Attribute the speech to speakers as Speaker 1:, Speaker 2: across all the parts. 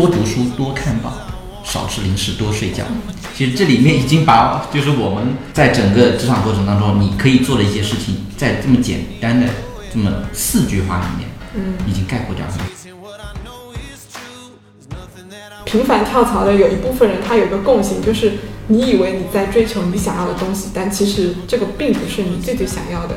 Speaker 1: 多读书，多看报，少吃零食，多睡觉。其实这里面已经把就是我们在整个职场过程当中，你可以做的一些事情，在这么简单的这么四句话里面，嗯，已经概括掉了。
Speaker 2: 频繁跳槽的有一部分人，他有一个共性，就是你以为你在追求你想要的东西，但其实这个并不是你最最想要的。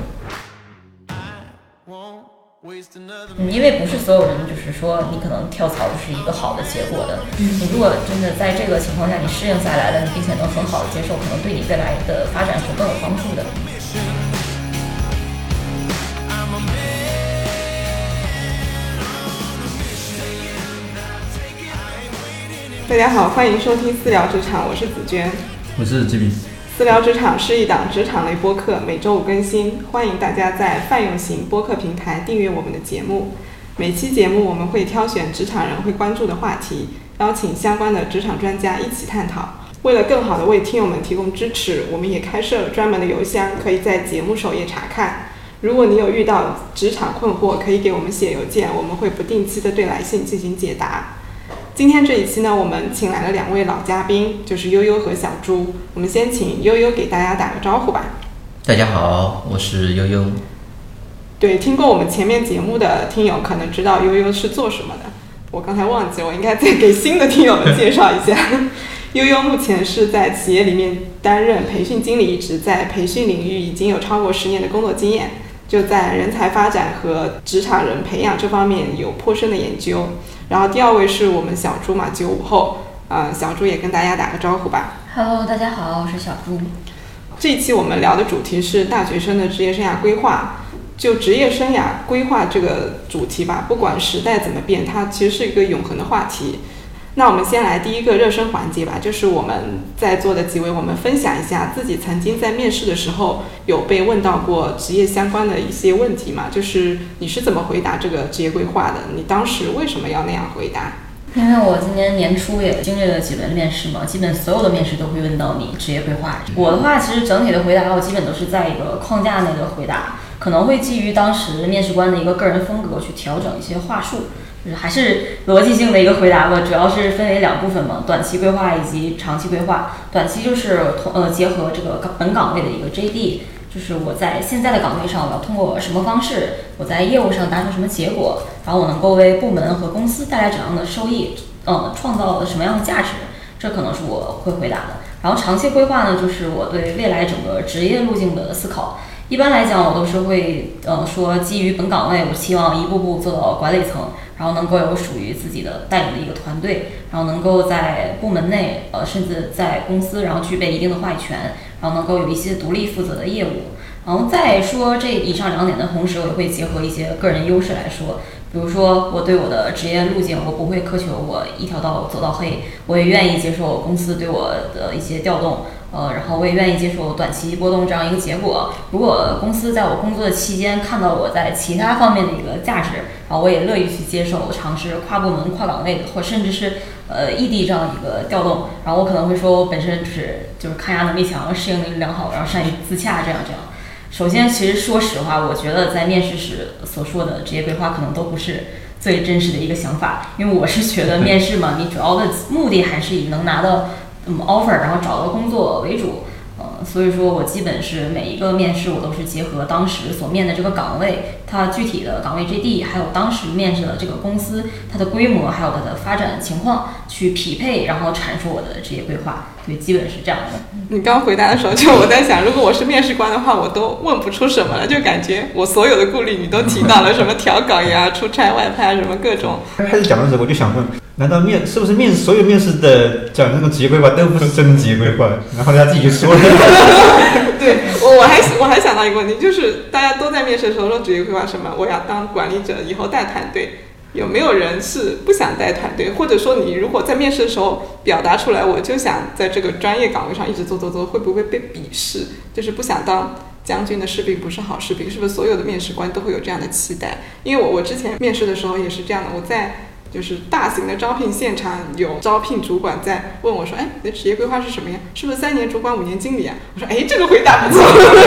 Speaker 3: 嗯，因为不是所有人，就是说你可能跳槽是一个好的结果的。你如果真的在这个情况下你适应下来了，并且能很好的接受，可能对你未来的发展是更有帮助的。
Speaker 2: 大家好，欢迎收听私聊职场，我是紫娟，
Speaker 1: 我是。
Speaker 2: 私聊职场是一档职场类播客，每周五更新，欢迎大家在泛用型播客平台订阅我们的节目。每期节目我们会挑选职场人会关注的话题，邀请相关的职场专家一起探讨。为了更好的为听友们提供支持，我们也开设了专门的邮箱，可以在节目首页查看。如果你有遇到职场困惑，可以给我们写邮件，我们会不定期的对来信进行解答。今天这一期呢，我们请来了两位老嘉宾，就是悠悠和小猪。我们先请悠悠给大家打个招呼吧。
Speaker 1: 大家好，我是悠悠。
Speaker 2: 对，听过我们前面节目的听友可能知道悠悠是做什么的。我刚才忘记，我应该再给新的听友们介绍一下。悠悠目前是在企业里面担任培训经理一职，在培训领域已经有超过十年的工作经验，就在人才发展和职场人培养这方面有颇深的研究。然后第二位是我们小朱嘛，九五后，呃，小朱也跟大家打个招呼吧。
Speaker 3: Hello，大家好，我是小朱。
Speaker 2: 这一期我们聊的主题是大学生的职业生涯规划。就职业生涯规划这个主题吧，不管时代怎么变，它其实是一个永恒的话题。那我们先来第一个热身环节吧，就是我们在座的几位，我们分享一下自己曾经在面试的时候有被问到过职业相关的一些问题嘛？就是你是怎么回答这个职业规划的？你当时为什么要那样回答？
Speaker 3: 因为我今年年初也经历了几轮面试嘛，基本所有的面试都会问到你职业规划。我的话，其实整体的回答我基本都是在一个框架内的回答，可能会基于当时面试官的一个个人风格去调整一些话术。还是逻辑性的一个回答吧，主要是分为两部分嘛，短期规划以及长期规划。短期就是同呃结合这个岗本岗位的一个 JD，就是我在现在的岗位上，我要通过什么方式，我在业务上达成什么结果，然后我能够为部门和公司带来怎样的收益，嗯，创造了什么样的价值，这可能是我会回答的。然后长期规划呢，就是我对未来整个职业路径的思考。一般来讲，我都是会呃说，基于本岗位，我希望一步步做到管理层。然后能够有属于自己的带领的一个团队，然后能够在部门内，呃，甚至在公司，然后具备一定的话语权，然后能够有一些独立负责的业务。然后再说这以上两点的同时，我也会结合一些个人优势来说，比如说我对我的职业路径，我不会苛求我一条道走到黑，我也愿意接受公司对我的一些调动。呃，然后我也愿意接受短期波动这样一个结果。如果公司在我工作的期间看到我在其他方面的一个价值，然后我也乐意去接受尝试跨部门、跨岗位的，或甚至是呃异地这样一个调动。然后我可能会说，我本身就是就是抗压能力强、适应力良好，然后善于自洽这样这样。首先，其实说实话，我觉得在面试时所说的职业规划可能都不是最真实的一个想法，因为我是觉得面试嘛，你主要的目的还是以能拿到。嗯，offer，然后找到工作为主，呃，所以说我基本是每一个面试我都是结合当时所面的这个岗位，它具体的岗位 JD，还有当时面试的这个公司它的规模，还有它的发展情况去匹配，然后阐述我的职业规划。对，基本是这样的。
Speaker 2: 你刚回答的时候，就我在想，如果我是面试官的话，我都问不出什么了，就感觉我所有的顾虑你都提到了，什么调岗呀、出差外派啊什么各种。
Speaker 4: 开始讲的时候，我就想问。难道面是不是面所有面试的讲那个职业规划都不是真职业规划？然后大家自己就说了。
Speaker 2: 对我我还我还想到一个问题，就是大家都在面试的时候说职业规划什么，我要当管理者，以后带团队，有没有人是不想带团队？或者说你如果在面试的时候表达出来，我就想在这个专业岗位上一直做做做，会不会被鄙视？就是不想当将军的士兵不是好士兵，是不是所有的面试官都会有这样的期待？因为我我之前面试的时候也是这样的，我在。就是大型的招聘现场，有招聘主管在问我说：“哎，你的职业规划是什么呀？是不是三年主管五年经理啊？”我说：“哎，这个回答不错。”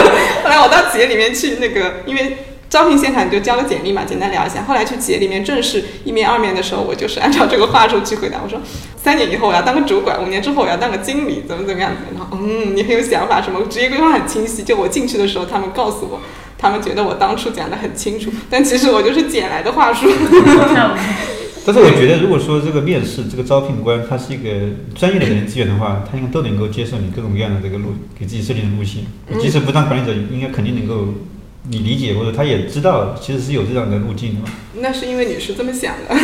Speaker 2: 后来我到企业里面去，那个因为招聘现场你就交个简历嘛，简单聊一下。后来去企业里面正式一面二面的时候，我就是按照这个话术去回答。我说，三年以后我要当个主管，五年之后我要当个经理，怎么怎么样子。然后，嗯，你很有想法，什么职业规划很清晰。就我进去的时候，他们告诉我，他们觉得我当初讲的很清楚，但其实我就是捡来的话术。
Speaker 4: 但是我觉得，如果说这个面试这个招聘官他是一个专业的人力资源的话，他应该都能够接受你各种各样的这个路给自己设定的路线。即使不当管理者，应该肯定能够你理解或者他也知道，其实是有这样的路径的嘛。
Speaker 2: 那是因为你是这么想的，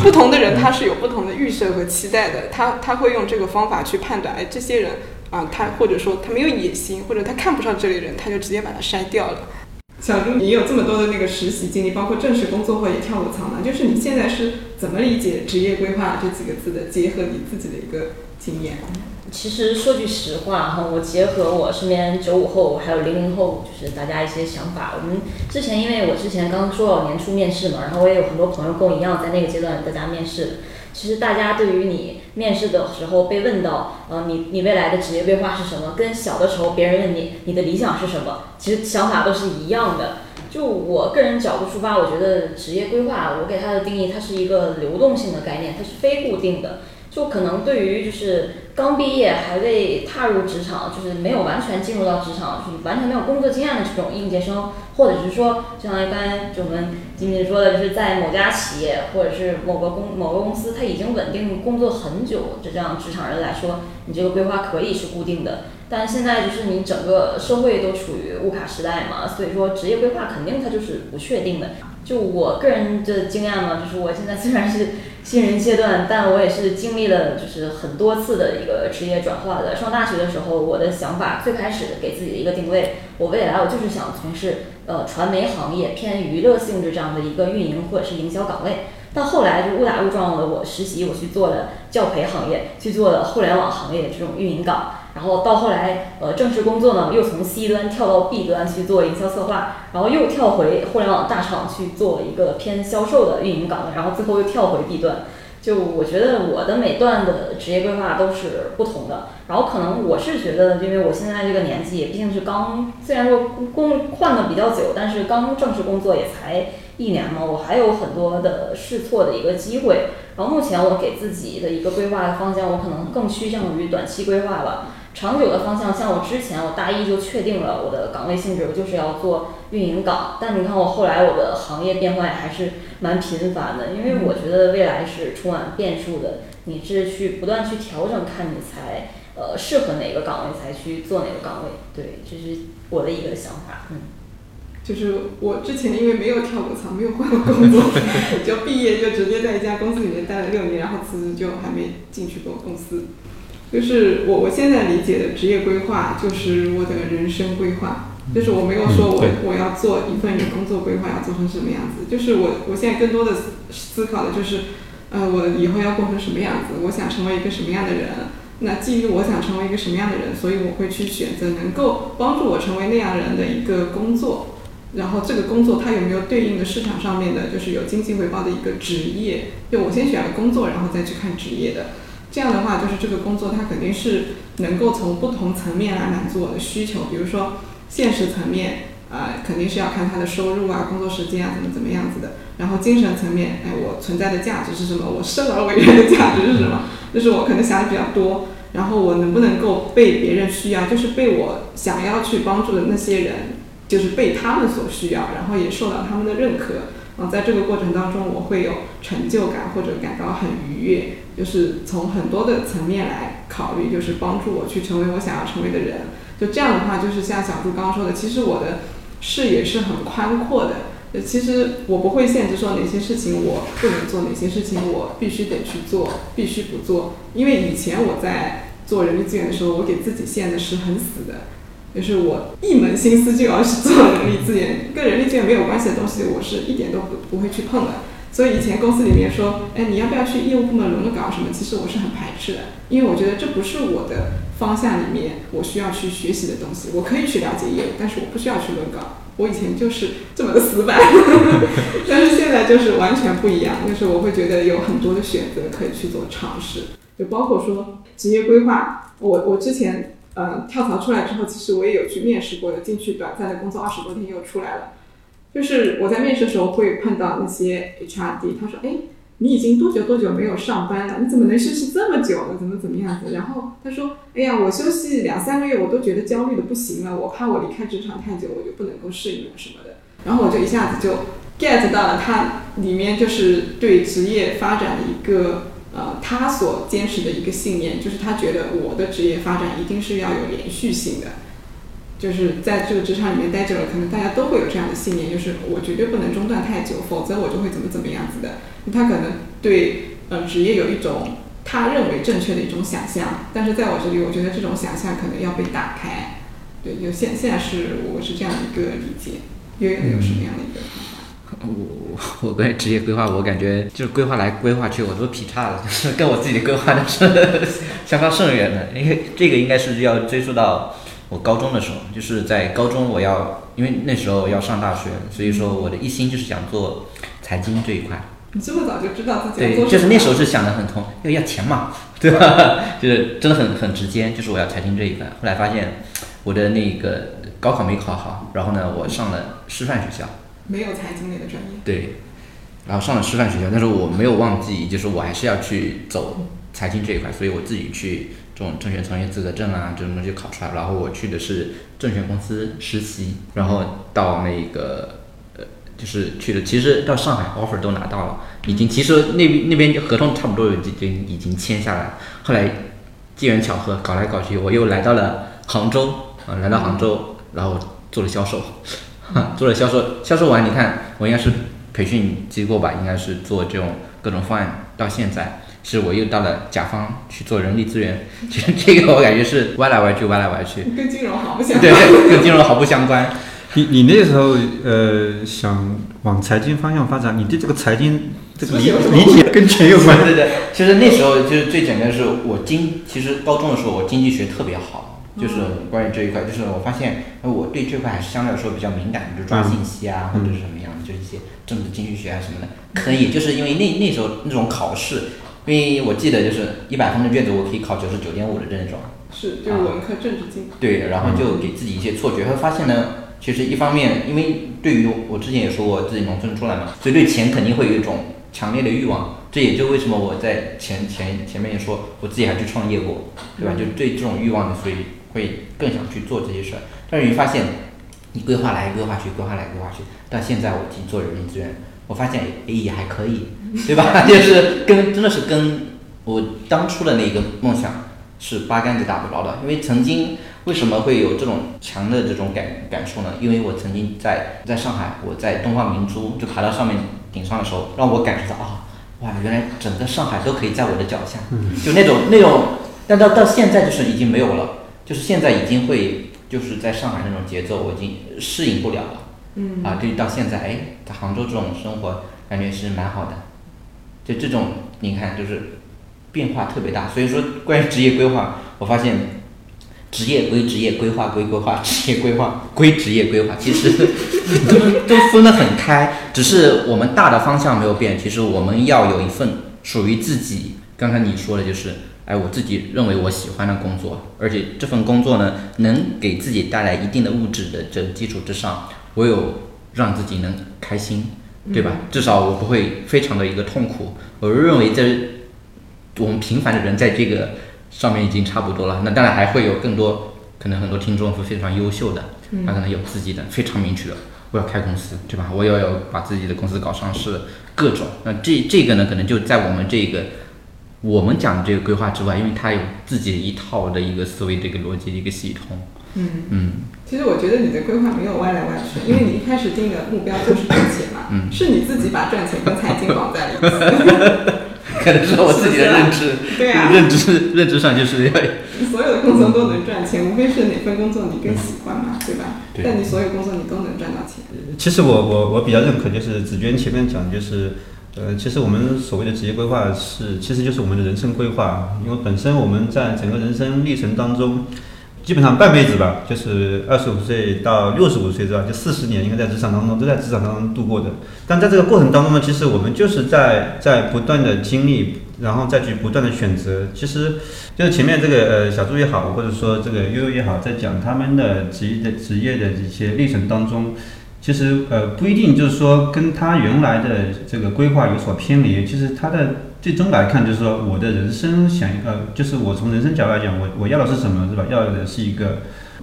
Speaker 2: 不同的人他是有不同的预设和期待的，他他会用这个方法去判断，哎，这些人啊，他或者说他没有野心，或者他看不上这类人，他就直接把他筛掉了。小朱，你有这么多的那个实习经历，包括正式工作后也跳过槽嘛？就是你现在是怎么理解职业规划这几个字的？结合你自己的一个经验。
Speaker 3: 其实说句实话哈，我结合我身边九五后还有零零后，就是大家一些想法。我们之前因为我之前刚说到年初面试嘛，然后我也有很多朋友跟我一样在那个阶段在家面试。其实大家对于你面试的时候被问到，呃，你你未来的职业规划是什么？跟小的时候别人问你你的理想是什么，其实想法都是一样的。就我个人角度出发，我觉得职业规划，我给它的定义，它是一个流动性的概念，它是非固定的。就可能对于就是刚毕业还未踏入职场，就是没有完全进入到职场，就是完全没有工作经验的这种应届生，或者是说，就像刚才就我们金金说的，就是在某家企业或者是某个公某个公司，他已经稳定工作很久，就这样职场人来说，你这个规划可以是固定的。但现在就是你整个社会都处于物卡时代嘛，所以说职业规划肯定它就是不确定的。就我个人的经验呢，就是我现在虽然是新人阶段，但我也是经历了就是很多次的一个职业转化的。上大学的时候，我的想法最开始给自己的一个定位，我未来我就是想从事呃传媒行业偏娱乐性质这样的一个运营或者是营销岗位。到后来就误打误撞的，我实习我去做了教培行业，去做了互联网行业这种运营岗。然后到后来，呃，正式工作呢，又从 C 端跳到 B 端去做营销策划，然后又跳回互联网大厂去做一个偏销售的运营岗，然后最后又跳回 B 端。就我觉得我的每段的职业规划都是不同的。然后可能我是觉得，因为我现在这个年纪，毕竟是刚，虽然说工换的比较久，但是刚正式工作也才一年嘛，我还有很多的试错的一个机会。然后目前我给自己的一个规划的方向，我可能更趋向于短期规划吧。长久的方向，像我之前，我大一就确定了我的岗位性质，我就是要做运营岗。但你看我后来，我的行业变换还是蛮频繁的，因为我觉得未来是充满变数的，你是去不断去调整，看你才呃适合哪个岗位才去做哪个岗位。对，这是我的一个想法。嗯，
Speaker 2: 就是我之前因为没有跳过槽，没有换过工作，就毕业就直接在一家公司里面待了六年，然后辞职就还没进去过公司。就是我我现在理解的职业规划，就是我的人生规划。就是我没有说我我要做一份工作规划要做成什么样子，就是我我现在更多的思考的就是，呃，我以后要过成什么样子，我想成为一个什么样的人。那基于我想成为一个什么样的人，所以我会去选择能够帮助我成为那样人的一个工作。然后这个工作它有没有对应的市场上面的，就是有经济回报的一个职业？就我先选了工作，然后再去看职业的。这样的话，就是这个工作它肯定是能够从不同层面来满足我的需求。比如说，现实层面，啊，肯定是要看他的收入啊、工作时间啊怎么怎么样子的。然后精神层面，哎，我存在的价值是什么？我生而为人的价值是什么？就是我可能想的比较多。然后我能不能够被别人需要？就是被我想要去帮助的那些人，就是被他们所需要，然后也受到他们的认可。啊，在这个过程当中，我会有成就感或者感到很愉悦。就是从很多的层面来考虑，就是帮助我去成为我想要成为的人。就这样的话，就是像小朱刚刚说的，其实我的视野是很宽阔的。其实我不会限制说哪些事情我不能做，哪些事情我必须得去做，必须不做。因为以前我在做人力资源的时候，我给自己限的是很死的，就是我一门心思就要去做人力资源，跟人力资源没有关系的东西，我是一点都不不会去碰的。所以以前公司里面说，哎，你要不要去业务部门轮个岗什么？其实我是很排斥的，因为我觉得这不是我的方向里面我需要去学习的东西。我可以去了解业务，但是我不需要去轮岗。我以前就是这么的死板，但是现在就是完全不一样，就是我会觉得有很多的选择可以去做尝试，就包括说职业规划。我我之前呃跳槽出来之后，其实我也有去面试过的，进去短暂的工作二十多天又出来了。就是我在面试的时候会碰到那些 HRD，他说：“哎，你已经多久多久没有上班了？你怎么能休息这么久了？怎么怎么样子？”然后他说：“哎呀，我休息两三个月，我都觉得焦虑的不行了，我怕我离开职场太久，我就不能够适应什么的。”然后我就一下子就 get 到了他里面就是对职业发展的一个呃他所坚持的一个信念，就是他觉得我的职业发展一定是要有连续性的。就是在这个职场里面待久了，可能大家都会有这样的信念，就是我绝对不能中断太久，否则我就会怎么怎么样子的。他可能对呃职业有一种他认为正确的一种想象，但是在我这里，我觉得这种想象可能要被打开。对，有现现在是我是这样一个理解，悠悠有什么样的一个看法？
Speaker 1: 我我关于职业规划，我感觉就是规划来规划去，我都劈叉了，就是跟我自己的规划的是相差甚远的。因为这个应该是要追溯到我高中的时候，就是在高中我要，因为那时候要上大学，所以说我的一心就是想做财经这一块。
Speaker 2: 你这么早就知道自己要做
Speaker 1: 对，就是那时候是想的很通，因为要钱嘛，对吧？就是真的很很直接，就是我要财经这一块。后来发现我的那个高考没考好，然后呢，我上了师范学校，
Speaker 2: 没有财经类的专业。
Speaker 1: 对，然后上了师范学校，但是我没有忘记，就是我还是要去走财经这一块，所以我自己去这种证券从业资格证啊这种东西考出来，然后我去的是证券公司实习，然后到那个呃就是去的，其实到上海 offer 都拿到了，已经其实那边那边合同差不多已经已经签下来了，后来机缘巧合搞来搞去，我又来到了杭州啊，来到杭州，然后做了销售。做了销售，销售完你看我应该是培训机构吧，应该是做这种各种方案。到现在，是我又到了甲方去做人力资源，其实这个我感觉是歪来歪去，歪来歪去，
Speaker 2: 跟金融毫不相关对。，
Speaker 1: 跟金融毫不相关。
Speaker 4: 你你那时候呃想往财经方向发展，你对这个财经这个理理解跟钱有关？
Speaker 1: 对对对，其实那时候就是最简单的是我经，其实高中的时候我经济学特别好，就是关于这一块，就是我发现呃我对这块还是相对来说比较敏感，就抓信息啊、或者是什么样的，就一些政治经济学啊什么的，可以，就是因为那那时候那种考试，因为我记得就是一百分的卷子我可以考九十九点五的这种，
Speaker 2: 是，就是文科政治经。
Speaker 1: 对，然后就给自己一些错觉，会发现呢，其实一方面，因为对于我之前也说过自己农村出来嘛，所以对钱肯定会有一种强烈的欲望。这也就为什么我在前前前面也说我自己还去创业过，对吧？就对这种欲望的，所以会更想去做这些事儿。但是你发现，你规划来规划去，规划来规划去，到现在我已经做人力资源，我发现诶也还可以，对吧？就是跟真的是跟我当初的那个梦想是八竿子打不着的。因为曾经为什么会有这种强的这种感感受呢？因为我曾经在在上海，我在东方明珠就爬到上面顶上的时候，让我感受到啊，哇，原来整个上海都可以在我的脚下，就那种那种，但到到现在就是已经没有了，就是现在已经会就是在上海那种节奏，我已经适应不了了。
Speaker 2: 嗯
Speaker 1: 啊，对，到现在，哎，在杭州这种生活感觉是蛮好的，就这种你看就是变化特别大。所以说，关于职业规划，我发现职业归职业，规划归规划，职业规划归职业规划，其实都都分得很开，只是我们大的方向没有变。其实我们要有一份属于自己，刚才你说的就是。哎，我自己认为我喜欢的工作，而且这份工作呢，能给自己带来一定的物质的这个基础之上，我有让自己能开心，对吧？至少我不会非常的一个痛苦。我认为这我们平凡的人在这个上面已经差不多了。那当然还会有更多，可能很多听众是非常优秀的，他可能有自己的非常明确的，我要开公司，对吧？我要有把自己的公司搞上市，各种。那这这个呢，可能就在我们这个。我们讲的这个规划之外，因为它有自己一套的一个思维、一个逻辑的一个系统。
Speaker 2: 嗯，
Speaker 1: 嗯，
Speaker 2: 其实我觉得你的规划没有歪来歪去，因为你一开始定的目标就是赚钱嘛，
Speaker 1: 嗯
Speaker 2: 是你自己把赚钱跟财经绑在了一起。
Speaker 1: 可能是我自己的认知，
Speaker 2: 对啊
Speaker 1: 认知认知上就是要
Speaker 2: 你所有的工作都能赚钱，无非是哪份工作你更喜欢嘛，对吧？
Speaker 1: 对
Speaker 2: 但你所有工作你都能赚到钱。
Speaker 4: 其实我我我比较认可，就是紫娟前面讲，就是呃，其实我们所谓的职业规划是，其实就是我们的人生规划，因为本身我们在整个人生历程当中，基本上半辈子吧，就是二十五岁到六十五岁是吧？就四十年应该在职场当中都在职场当中度过的。但在这个过程当中呢，其实我们就是在在不断的经历，然后再去不断的选择。其实就是前面这个呃小朱也好，或者说这个悠悠也好，在讲他们的职业的职业的一些历程当中。其实呃不一定就是说跟他原来的这个规划有所偏离。其实他的最终来看，就是说我的人生想呃，就是我从人生角度来讲，我我要的是什么，是吧？要的是一个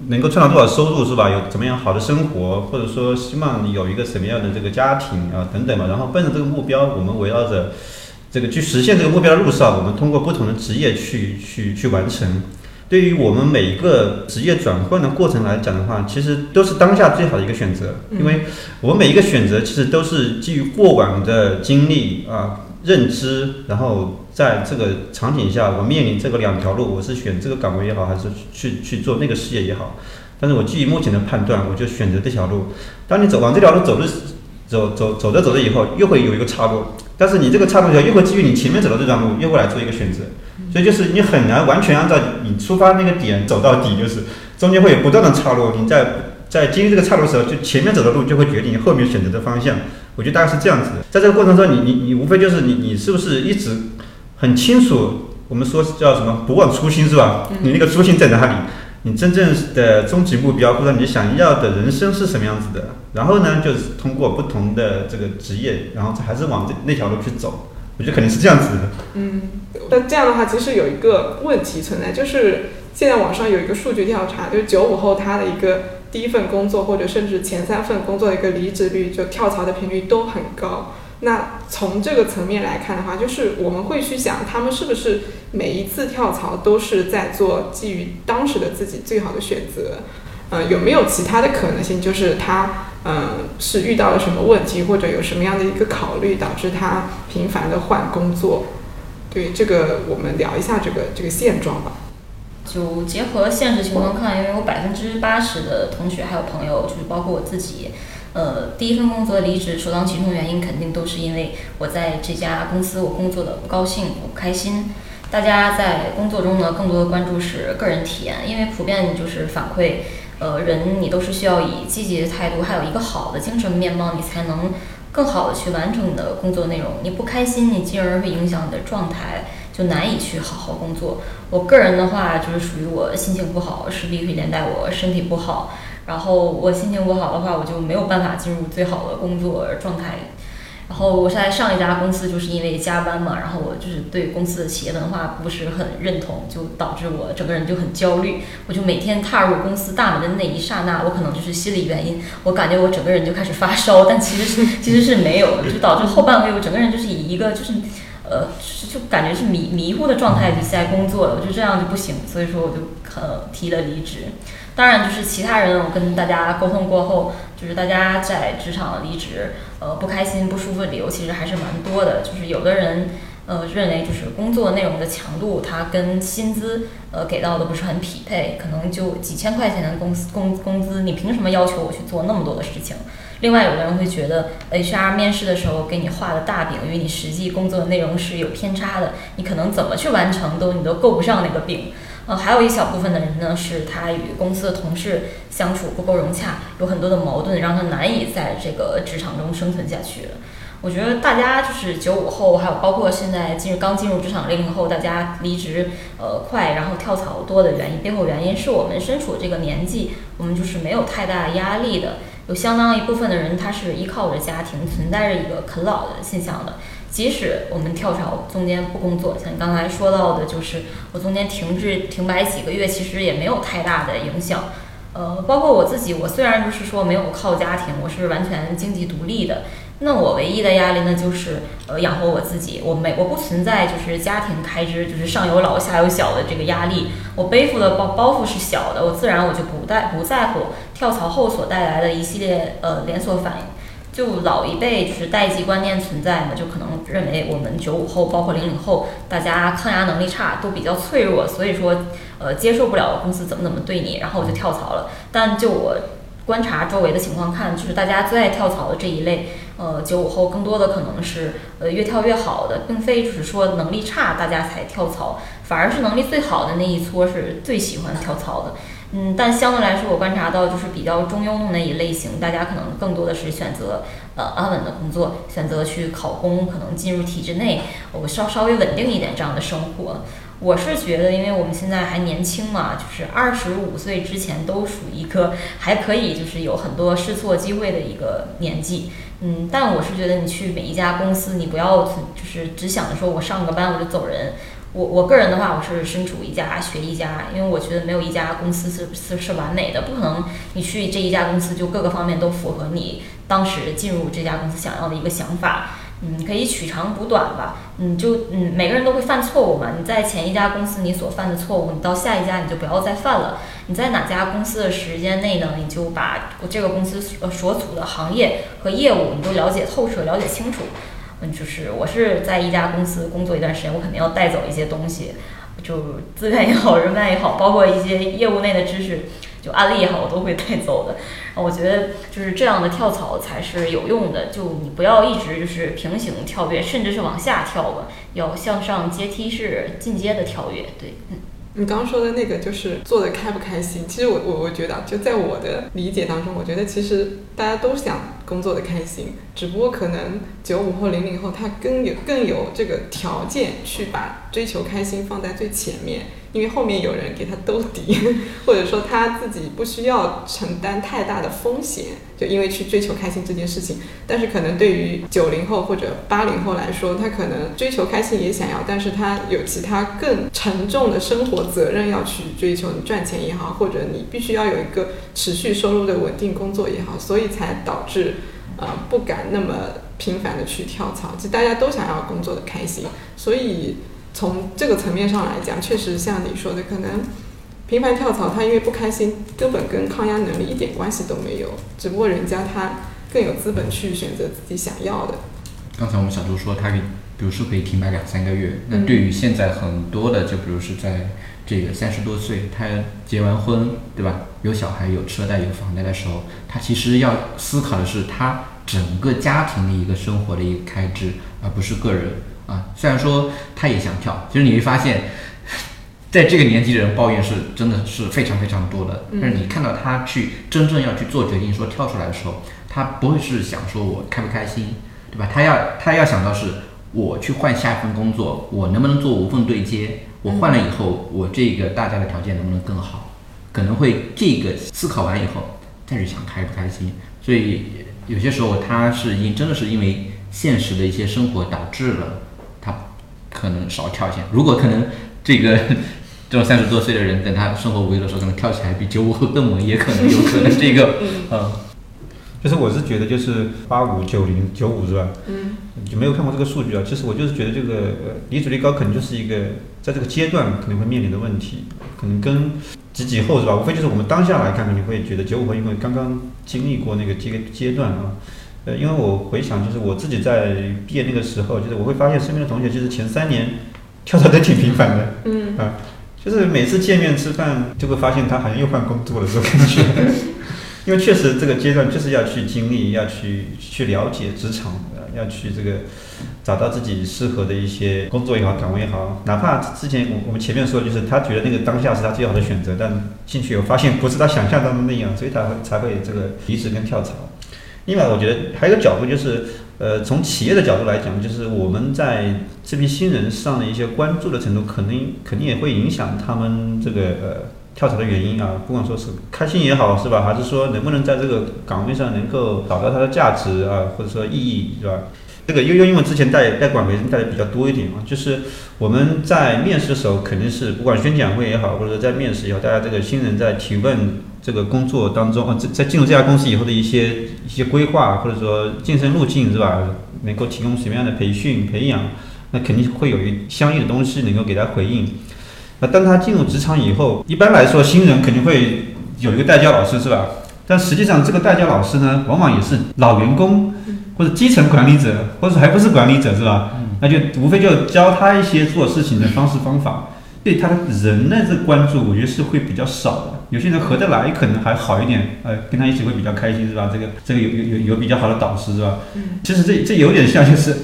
Speaker 4: 能够赚到多少收入，是吧？有怎么样好的生活，或者说希望有一个什么样的这个家庭啊等等吧。然后奔着这个目标，我们围绕着这个去实现这个目标的路上，我们通过不同的职业去去去完成。对于我们每一个职业转换的过程来讲的话，其实都是当下最好的一个选择，因为我们每一个选择其实都是基于过往的经历啊、认知，然后在这个场景下，我面临这个两条路，我是选这个岗位也好，还是去去做那个事业也好，但是我基于目前的判断，我就选择这条路。当你走往这条路走的走走走着走着以后，又会有一个岔路，但是你这个岔路又会基于你前面走的这段路，又会来做一个选择。所以就是你很难完全按照你出发那个点走到底，就是中间会有不断的岔路。你在在经历这个岔路的时候，就前面走的路就会决定你后面选择的方向。我觉得大概是这样子的。在这个过程中，你你你无非就是你你是不是一直很清楚，我们说叫什么不忘初心是吧？你那个初心在哪里？你真正的终极目标或者你想要的人生是什么样子的？然后呢，就是通过不同的这个职业，然后还是往这那条路去走。我觉得肯定是这样子的。
Speaker 2: 嗯，但这样的话，其实有一个问题存在，就是现在网上有一个数据调查，就是九五后他的一个第一份工作或者甚至前三份工作的一个离职率，就跳槽的频率都很高。那从这个层面来看的话，就是我们会去想，他们是不是每一次跳槽都是在做基于当时的自己最好的选择？呃，有没有其他的可能性？就是他，嗯，是遇到了什么问题，或者有什么样的一个考虑，导致他频繁的换工作？对这个，我们聊一下这个这个现状吧。
Speaker 3: 就结合现实情况看，因为我百分之八十的同学还有朋友，就是包括我自己，呃，第一份工作离职，首当其冲原因肯定都是因为我在这家公司我工作的不高兴、不开心。大家在工作中呢，更多的关注是个人体验，因为普遍就是反馈。呃，人你都是需要以积极的态度，还有一个好的精神面貌，你才能更好的去完成你的工作内容。你不开心，你进而会影响你的状态，就难以去好好工作。我个人的话，就是属于我心情不好，势必会连带我身体不好。然后我心情不好的话，我就没有办法进入最好的工作状态。然后我在上一家公司，就是因为加班嘛，然后我就是对公司的企业文化不是很认同，就导致我整个人就很焦虑。我就每天踏入公司大门的那一刹那，我可能就是心理原因，我感觉我整个人就开始发烧，但其实是其实是没有的，就导致后半个月我整个人就是以一个就是呃就感觉是迷迷糊的状态就在工作，我就这样就不行，所以说我就呃提了离职。当然，就是其他人，我跟大家沟通过后，就是大家在职场离职，呃，不开心、不舒服的理由其实还是蛮多的。就是有的人，呃，认为就是工作内容的强度，它跟薪资，呃，给到的不是很匹配，可能就几千块钱的工资工工资，你凭什么要求我去做那么多的事情？另外，有的人会觉得，HR 面试的时候给你画的大饼与你实际工作的内容是有偏差的，你可能怎么去完成都你都够不上那个饼。呃，还有一小部分的人呢，是他与公司的同事相处不够融洽，有很多的矛盾，让他难以在这个职场中生存下去。我觉得大家就是九五后，还有包括现在进入刚进入职场零零后，大家离职呃快，然后跳槽多的原因，背后原因是我们身处这个年纪，我们就是没有太大压力的，有相当一部分的人他是依靠着家庭，存在着一个啃老的现象的。即使我们跳槽中间不工作，像你刚才说到的，就是我中间停滞停摆几个月，其实也没有太大的影响。呃，包括我自己，我虽然就是说没有靠家庭，我是完全经济独立的。那我唯一的压力呢，就是呃养活我自己。我没我不存在就是家庭开支，就是上有老下有小的这个压力。我背负的包包袱是小的，我自然我就不在不在乎跳槽后所带来的一系列呃连锁反应。就老一辈就是代际观念存在嘛，就可能认为我们九五后，包括零零后，大家抗压能力差，都比较脆弱，所以说，呃，接受不了公司怎么怎么对你，然后我就跳槽了。但就我观察周围的情况看，就是大家最爱跳槽的这一类，呃，九五后更多的可能是呃越跳越好的，并非就是说能力差大家才跳槽，反而是能力最好的那一撮是最喜欢跳槽的。嗯，但相对来说，我观察到就是比较中庸的那一类型，大家可能更多的是选择呃安稳的工作，选择去考公，可能进入体制内，我稍稍微稳定一点这样的生活。我是觉得，因为我们现在还年轻嘛，就是二十五岁之前都属于一个还可以，就是有很多试错机会的一个年纪。嗯，但我是觉得你去每一家公司，你不要就是只想着说我上个班我就走人。我我个人的话，我是身处一家学一家，因为我觉得没有一家公司是是是完美的，不可能你去这一家公司就各个方面都符合你当时进入这家公司想要的一个想法。嗯，可以取长补短吧。嗯，就嗯，每个人都会犯错误嘛。你在前一家公司你所犯的错误，你到下一家你就不要再犯了。你在哪家公司的时间内呢，你就把这个公司所所处的行业和业务你都了解透彻、了解清楚。就是我是在一家公司工作一段时间，我肯定要带走一些东西，就资源也好，人脉也好，包括一些业务内的知识。就案例也好，我都会带走的。我觉得就是这样的跳槽才是有用的。就你不要一直就是平行跳跃，甚至是往下跳吧，要向上阶梯式进阶的跳跃。对，嗯。
Speaker 2: 你刚刚说的那个就是做的开不开心？其实我我我觉得，就在我的理解当中，我觉得其实大家都想工作的开心，只不过可能九五后、零零后他更有更有这个条件去把追求开心放在最前面。因为后面有人给他兜底，或者说他自己不需要承担太大的风险，就因为去追求开心这件事情。但是可能对于九零后或者八零后来说，他可能追求开心也想要，但是他有其他更沉重的生活责任要去追求。你赚钱也好，或者你必须要有一个持续收入的稳定工作也好，所以才导致呃不敢那么频繁的去跳槽。其实大家都想要工作的开心，所以。从这个层面上来讲，确实像你说的，可能频繁跳槽，他因为不开心，根本跟抗压能力一点关系都没有。只不过人家他更有资本去选择自己想要的。
Speaker 1: 刚才我们小周说，他可以，比如说可以停摆两三个月。那对于现在很多的，就比如是在这个三十多岁，他结完婚，对吧？有小孩、有车贷、有房贷的时候，他其实要思考的是他整个家庭的一个生活的一个开支，而不是个人。啊，虽然说他也想跳，其实你会发现，在这个年纪的人抱怨是真的是非常非常多的。但是你看到他去真正要去做决定，说跳出来的时候，他不会是想说我开不开心，对吧？他要他要想到是我去换下一份工作，我能不能做无缝对接？我换了以后，我这个大家的条件能不能更好？可能会这个思考完以后再去想开不开心。所以有些时候他是因真的是因为现实的一些生活导致了。可能少跳一些。如果可能，这个 这种三十多岁的人，等他生活无忧的时候，可能跳起来比九五后更猛，也可能有可能这个，嗯，
Speaker 4: 就是我是觉得就是八五九零九五是吧？嗯，就没有看过这个数据啊。其实我就是觉得这个离职率高，可能就是一个在这个阶段可能会面临的问题，可能跟几几后是吧？无非就是我们当下来看，你会觉得九五后因为刚刚经历过那个阶阶段啊。呃，因为我回想，就是我自己在毕业那个时候，就是我会发现身边的同学，其实前三年 跳槽都挺频繁的，嗯，啊，就是每次见面吃饭，就会发现他好像又换工作了这种感觉。因为确实这个阶段就是要去经历，要去去了解职场，要去这个找到自己适合的一些工作也好，岗位也好，哪怕之前我我们前面说，就是他觉得那个当下是他最好的选择，但进去以后发现不是他想象当中那样，所以他会才会这个离职跟跳槽。另外，我觉得还有个角度就是，呃，从企业的角度来讲，就是我们在这批新人上的一些关注的程度，肯定肯定也会影响他们这个呃跳槽的原因啊。不管说是开心也好，是吧？还是说能不能在这个岗位上能够找到它的价值啊，或者说意义，是吧？这个悠悠因为之前带带管培带的比较多一点嘛，就是我们在面试的时候，肯定是不管宣讲会也好，或者在面试以后，大家这个新人在提问。这个工作当中啊，在在进入这家公司以后的一些一些规划，或者说晋升路径是吧？能够提供什么样的培训培养？那肯定会有一相应的东西能够给他回应。那当他进入职场以后，一般来说新人肯定会有一个代教老师是吧？但实际上这个代教老师呢，往往也是老员工或者基层管理者，或者还不是管理者是吧？那就无非就教他一些做事情的方式方法。对他的人呢，这关注我觉得是会比较少的。有些人合得来可能还好一点，呃，跟他一起会比较开心，是吧？这个这个有有有有比较好的导师，是吧？嗯。其实这这有点像，就是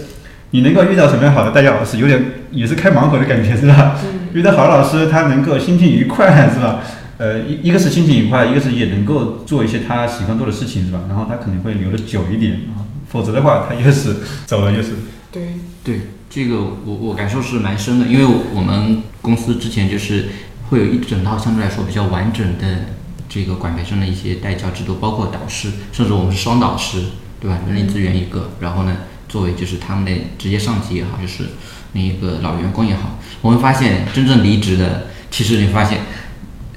Speaker 4: 你能够遇到什么样好的代教老师，有点也是开盲盒的感觉，是吧？嗯。遇到好的老师，他能够心情愉快，是吧？呃，一一个是心情愉快，一个是也能够做一些他喜欢做的事情，是吧？然后他可能会留的久一点啊，否则的话，他越是走了越是。
Speaker 2: 对
Speaker 1: 对。这个我我感受是蛮深的，因为我们公司之前就是会有一整套相对来说比较完整的这个管培生的一些带教制度，包括导师，甚至我们是双导师，对吧？人力资源一个，然后呢，作为就是他们的直接上级也好，就是那一个老员工也好，我们发现真正离职的，其实你发现。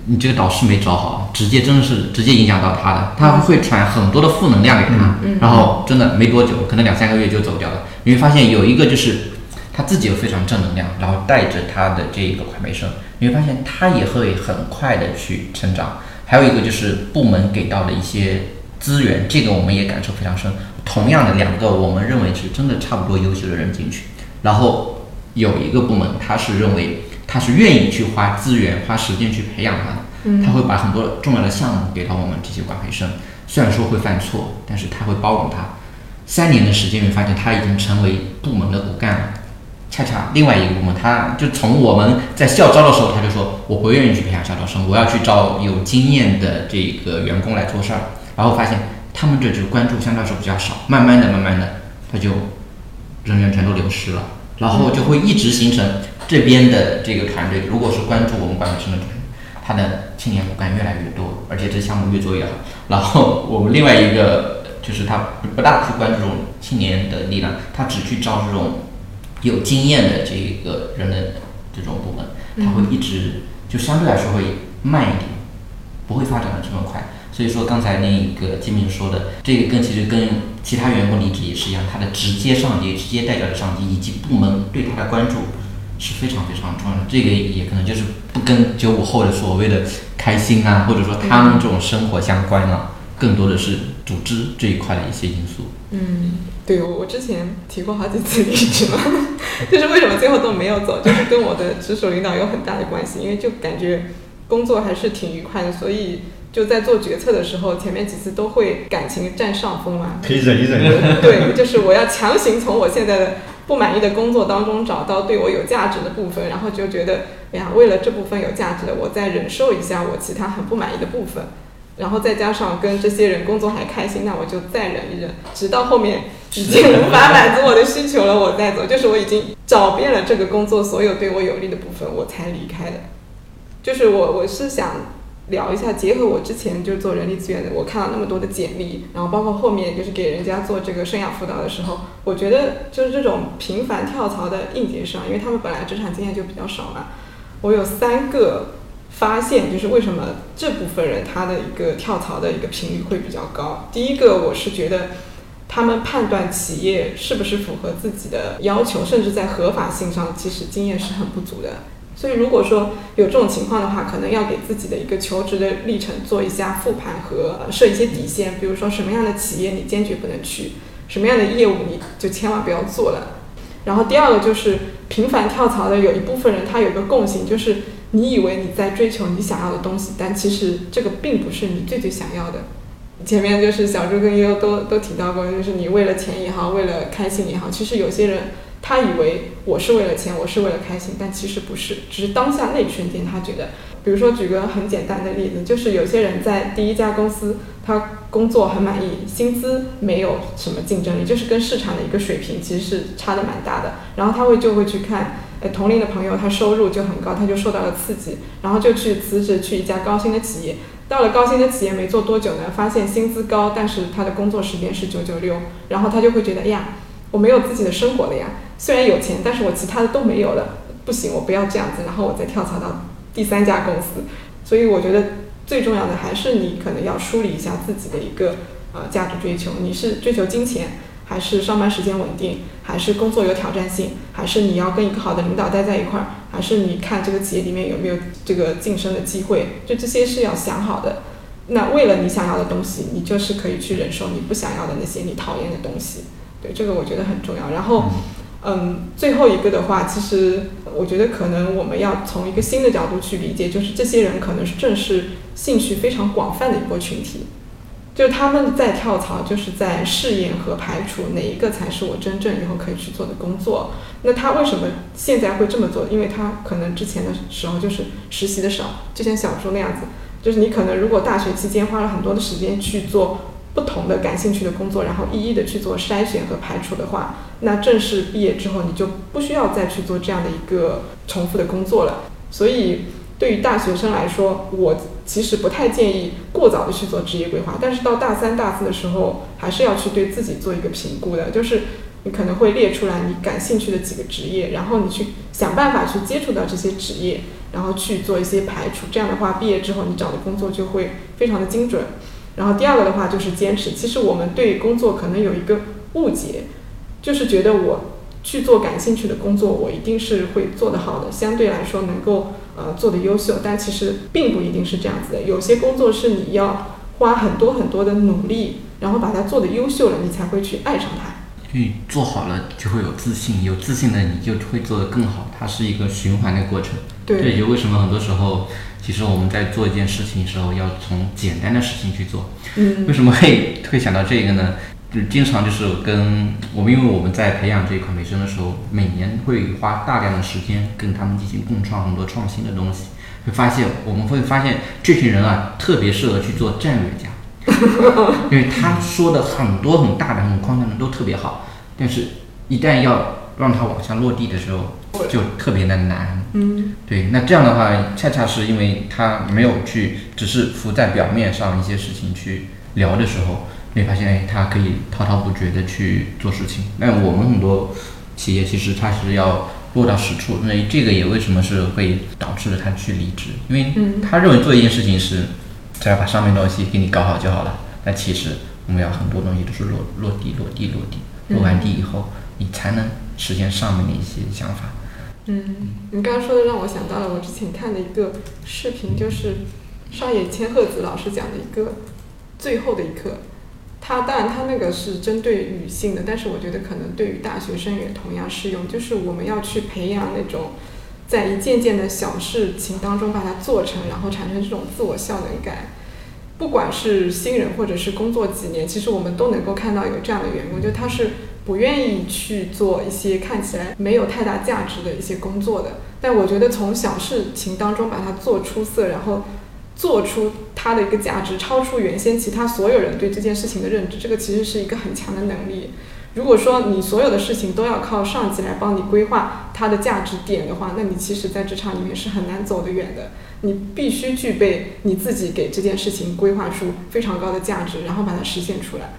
Speaker 1: 你这个导师没找好，直接真的是直接影响到他的，他会传很多的负能量给他，然后真的没多久，可能两三个月就走掉了。你会发现有一个就是他自己又非常正能量，然后带着他的这一个快培生，你会发现他也会很快的去成长。还有一个就是部门给到的一些资源，这个我们也感受非常深。同样的两个我们认为是真的差不多优秀的人进去，然后有一个部门他是认为。他是愿意去花资源、花时间去培养他的，他会把很多重要的项目给到我们这些管培生。虽然说会犯错，但是他会包容他。三年的时间，你发现他已经成为部门的骨干了。恰恰另外一个部门，他就从我们在校招的时候，他就说我不愿意去培养校招生，我要去招有经验的这个员工来做事儿。然后发现他们这就关注相对来说比较少，慢慢的、慢慢的，他就人员全都流失了，然后就会一直形成。这边的这个团队，如果是关注我们管培生的团队，他的青年骨干越来越多，而且这项目越做越好。然后我们另外一个就是他不大去关注这种青年的力量，他只去招这种有经验的这个人的这种部门，他会一直就相对来说会慢一点，不会发展的这么快。所以说刚才那个金明说的，这个跟其实跟其他员工离职也是一样，他的直接上级、直接代表的上级以及部门对他的关注。是非常非常重要的，这个也可能就是不跟九五后的所谓的开心啊，或者说他们这种生活相关了，更多的是组织这一块的一些因素。
Speaker 2: 嗯，对，我我之前提过好几次离职嘛，就是为什么最后都没有走，就是跟我的直属领导有很大的关系，因为就感觉工作还是挺愉快的，所以就在做决策的时候，前面几次都会感情占上风嘛。
Speaker 4: 可以忍一忍。
Speaker 2: 对，就是我要强行从我现在的。不满意的工作当中找到对我有价值的部分，然后就觉得，哎呀，为了这部分有价值的，我再忍受一下我其他很不满意的部分，然后再加上跟这些人工作还开心，那我就再忍一忍，直到后面已经无法满足我的需求了，我再走。就是我已经找遍了这个工作所有对我有利的部分，我才离开的。就是我，我是想。聊一下，结合我之前就做人力资源的，我看到那么多的简历，然后包括后面就是给人家做这个生涯辅导的时候，我觉得就是这种频繁跳槽的应届生，因为他们本来职场经验就比较少嘛，我有三个发现，就是为什么这部分人他的一个跳槽的一个频率会比较高。第一个，我是觉得他们判断企业是不是符合自己的要求，甚至在合法性上，其实经验是很不足的。所以，如果说有这种情况的话，可能要给自己的一个求职的历程做一下复盘和设一些底线，比如说什么样的企业你坚决不能去，什么样的业务你就千万不要做了。然后第二个就是频繁跳槽的有一部分人，他有一个共性，就是你以为你在追求你想要的东西，但其实这个并不是你最最想要的。前面就是小朱跟悠悠都都提到过，就是你为了钱也好，为了开心也好，其实有些人。他以为我是为了钱，我是为了开心，但其实不是，只是当下那一瞬间他觉得。比如说举个很简单的例子，就是有些人在第一家公司，他工作很满意，薪资没有什么竞争力，就是跟市场的一个水平其实是差的蛮大的。然后他会就会去看，呃，同龄的朋友他收入就很高，他就受到了刺激，然后就去辞职去一家高薪的企业。到了高薪的企业没做多久呢，发现薪资高，但是他的工作时间是九九六，然后他就会觉得，哎呀，我没有自己的生活了呀。虽然有钱，但是我其他的都没有了，不行，我不要这样子，然后我再跳槽到第三家公司。所以我觉得最重要的还是你可能要梳理一下自己的一个呃价值追求，你是追求金钱，还是上班时间稳定，还是工作有挑战性，还是你要跟一个好的领导待在一块儿，还是你看这个企业里面有没有这个晋升的机会，就这些是要想好的。那为了你想要的东西，你就是可以去忍受你不想要的那些你讨厌的东西。对，这个我觉得很重要。然后。嗯，最后一个的话，其实我觉得可能我们要从一个新的角度去理解，就是这些人可能是正是兴趣非常广泛的一波群体，就他们在跳槽，就是在试验和排除哪一个才是我真正以后可以去做的工作。那他为什么现在会这么做？因为他可能之前的时候就是实习的少，就像小朱那样子，就是你可能如果大学期间花了很多的时间去做不同的感兴趣的工作，然后一一的去做筛选和排除的话，那正式毕业之后你就不需要再去做这样的一个重复的工作了。所以对于大学生来说，我其实不太建议过早的去做职业规划，但是到大三、大四的时候，还是要去对自己做一个评估的，就是你可能会列出来你感兴趣的几个职业，然后你去想办法去接触到这些职业，然后去做一些排除。这样的话，毕业之后你找的工作就会非常的精准。然后第二个的话就是坚持。其实我们对工作可能有一个误解，就是觉得我去做感兴趣的工作，我一定是会做得好的，相对来说能够呃做的优秀。但其实并不一定是这样子的。有些工作是你要花很多很多的努力，然后把它做的优秀了，你才会去爱上它。
Speaker 1: 因为做好了就会有自信，有自信了你就会做得更好，它是一个循环的过程。
Speaker 2: 对
Speaker 1: 这也就为什么很多时候，其实我们在做一件事情的时候，要从简单的事情去做。
Speaker 2: 嗯
Speaker 1: 为什么会会想到这个呢？就经常就是跟我们，因为我们在培养这一款美声的时候，每年会花大量的时间跟他们进行共创很多创新的东西，会发现我们会发现这群人啊，特别适合去做战略家，因为他说的很多很大的、很框架的都特别好，但是一旦要让他往下落地的时候，就特别的难。
Speaker 2: 嗯
Speaker 1: 对，那这样的话，恰恰是因为他没有去，只是浮在表面上一些事情去聊的时候，你会发现，哎，他可以滔滔不绝的去做事情。那我们很多企业其实它是要落到实处，那这个也为什么是会导致了他去离职，因为
Speaker 2: 嗯
Speaker 1: 他认为做一件事情是只要把上面东西给你搞好就好了，但其实我们要很多东西都是落落地、落地、落地，落完地以后，你才能实现上面的一些想法。
Speaker 2: 嗯，你刚刚说的让我想到了我之前看的一个视频，就是上野千鹤子老师讲的一个最后的一课。他当然他那个是针对女性的，但是我觉得可能对于大学生也同样适用，就是我们要去培养那种在一件件的小事情当中把它做成，然后产生这种自我效能感。不管是新人或者是工作几年，其实我们都能够看到有这样的员工，就他是不愿意去做一些看起来没有太大价值的一些工作的。但我觉得从小事情当中把它做出色，然后做出它的一个价值，超出原先其他所有人对这件事情的认知，这个其实是一个很强的能力。如果说你所有的事情都要靠上级来帮你规划它的价值点的话，那你其实在职场里面是很难走得远的。你必须具备你自己给这件事情规划出非常高的价值，然后把它实现出来。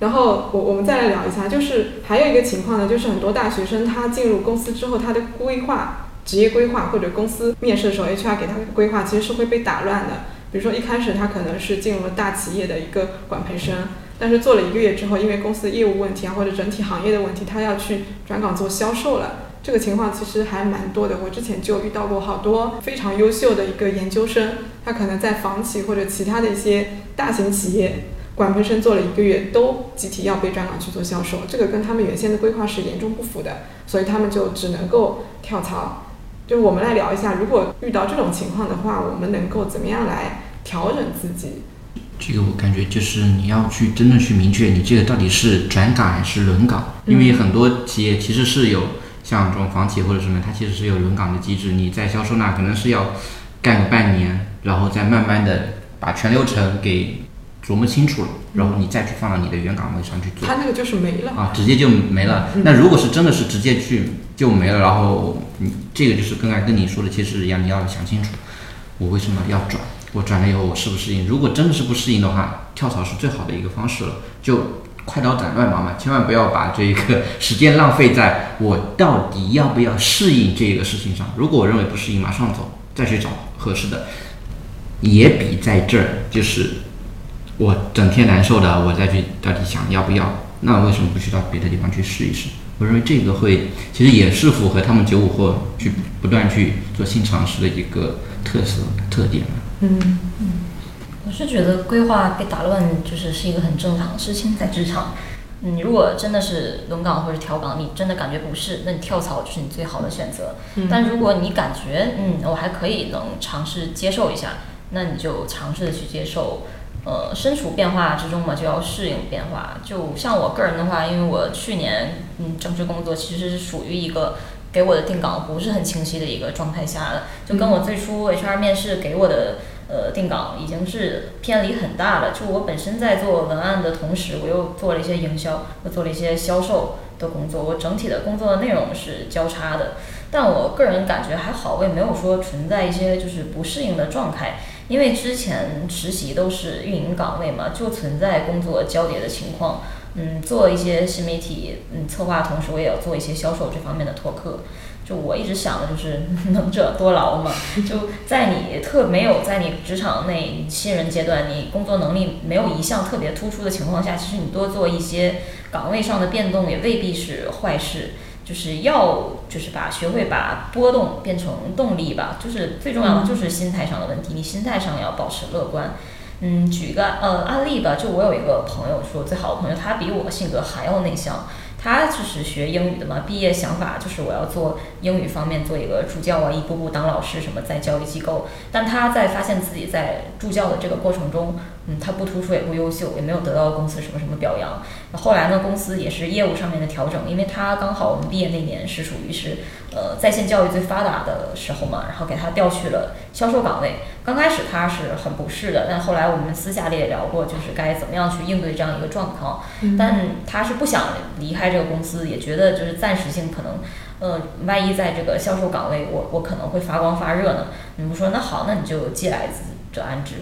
Speaker 2: 然后我我们再来聊一下，就是还有一个情况呢，就是很多大学生他进入公司之后，他的规划、职业规划或者公司面试的时候，HR 给他的规划其实是会被打乱的。比如说一开始他可能是进入了大企业的一个管培生，但是做了一个月之后，因为公司的业务问题啊或者整体行业的问题，他要去转岗做销售了。这个情况其实还蛮多的，我之前就遇到过好多非常优秀的一个研究生，他可能在房企或者其他的一些大型企业。管培生做了一个月，都集体要被转岗去做销售，这个跟他们原先的规划是严重不符的，所以他们就只能够跳槽。就我们来聊一下，如果遇到这种情况的话，我们能够怎么样来调整自己？
Speaker 1: 这个我感觉就是你要去真正去明确你这个到底是转岗还是轮岗，因为很多企业其实是有像这种房企或者什么，它其实是有轮岗的机制。你在销售那可能是要干个半年，然后再慢慢的把全流程给琢磨清楚了，然后你再去放到你的原岗位上去做。
Speaker 2: 他那个就是没了。
Speaker 1: 啊，直接就没了。那如果是真的是直接去就没了，然后你这个就是刚才跟你说的其实一样，你要想清楚，我为什么要转？我转了以后我适不适应？如果真的是不适应的话，跳槽是最好的一个方式了，就快刀斩乱麻嘛，千万不要把这一个时间浪费在我到底要不要适应这个事情上。如果我认为不适应，马上走，再去找合适的，也比在这儿就是我整天难受的，我再去到底想要不要，那为什么不去到别的地方去试一试？我认为这个会，其实也是符合他们九五后去不断去做新尝试的一个特色特点嗯。
Speaker 2: 嗯
Speaker 3: 我是觉得规划被打乱，就是是一个很正常的事情，在职场。嗯，如果真的是轮岗或者调岗，你真的感觉不是，那你跳槽就是你最好的选择。但如果你感觉，嗯，我还可以能尝试接受一下，那你就尝试的去接受。呃，身处变化之中嘛，就要适应变化。就像我个人的话，因为我去年嗯正式工作其实是属于一个给我的定岗不是很清晰的一个状态下的，就跟我最初 HR 面试给我的呃定岗已经是偏离很大了。就我本身在做文案的同时，我又做了一些营销，又做了一些销售的工作，我整体的工作的内容是交叉的。但我个人感觉还好，我也没有说存在一些就是不适应的状态，因为之前实习都是运营岗位嘛，就存在工作交叠的情况。嗯，做一些新媒体嗯策划，同时我也要做一些销售这方面的拓客。就我一直想的就是 能者多劳嘛，就在你特没有在你职场内新人阶段，你工作能力没有一项特别突出的情况下，其实你多做一些岗位上的变动也未必是坏事。就是要就是把学会把波动变成动力吧，就是最重要的就是心态上的问题，你心态上要保持乐观。嗯，举一个呃案例吧，就我有一个朋友说，最好的朋友，他比我性格还要内向。他就是学英语的嘛，毕业想法就是我要做英语方面做一个助教啊，一步步当老师什么，在教育机构。但他在发现自己在助教的这个过程中，嗯，他不突出也不优秀，也没有得到公司什么什么表扬。后来呢，公司也是业务上面的调整，因为他刚好我们毕业那年是属于是呃在线教育最发达的时候嘛，然后给他调去了销售岗位。刚开始他是很不适的，但后来我们私下里也聊过，就是该怎么样去应对这样一个状况。但他是不想离开这个公司，也觉得就是暂时性可能，呃，万一在这个销售岗位，我我可能会发光发热呢。你们说那好，那你就既来之则安之。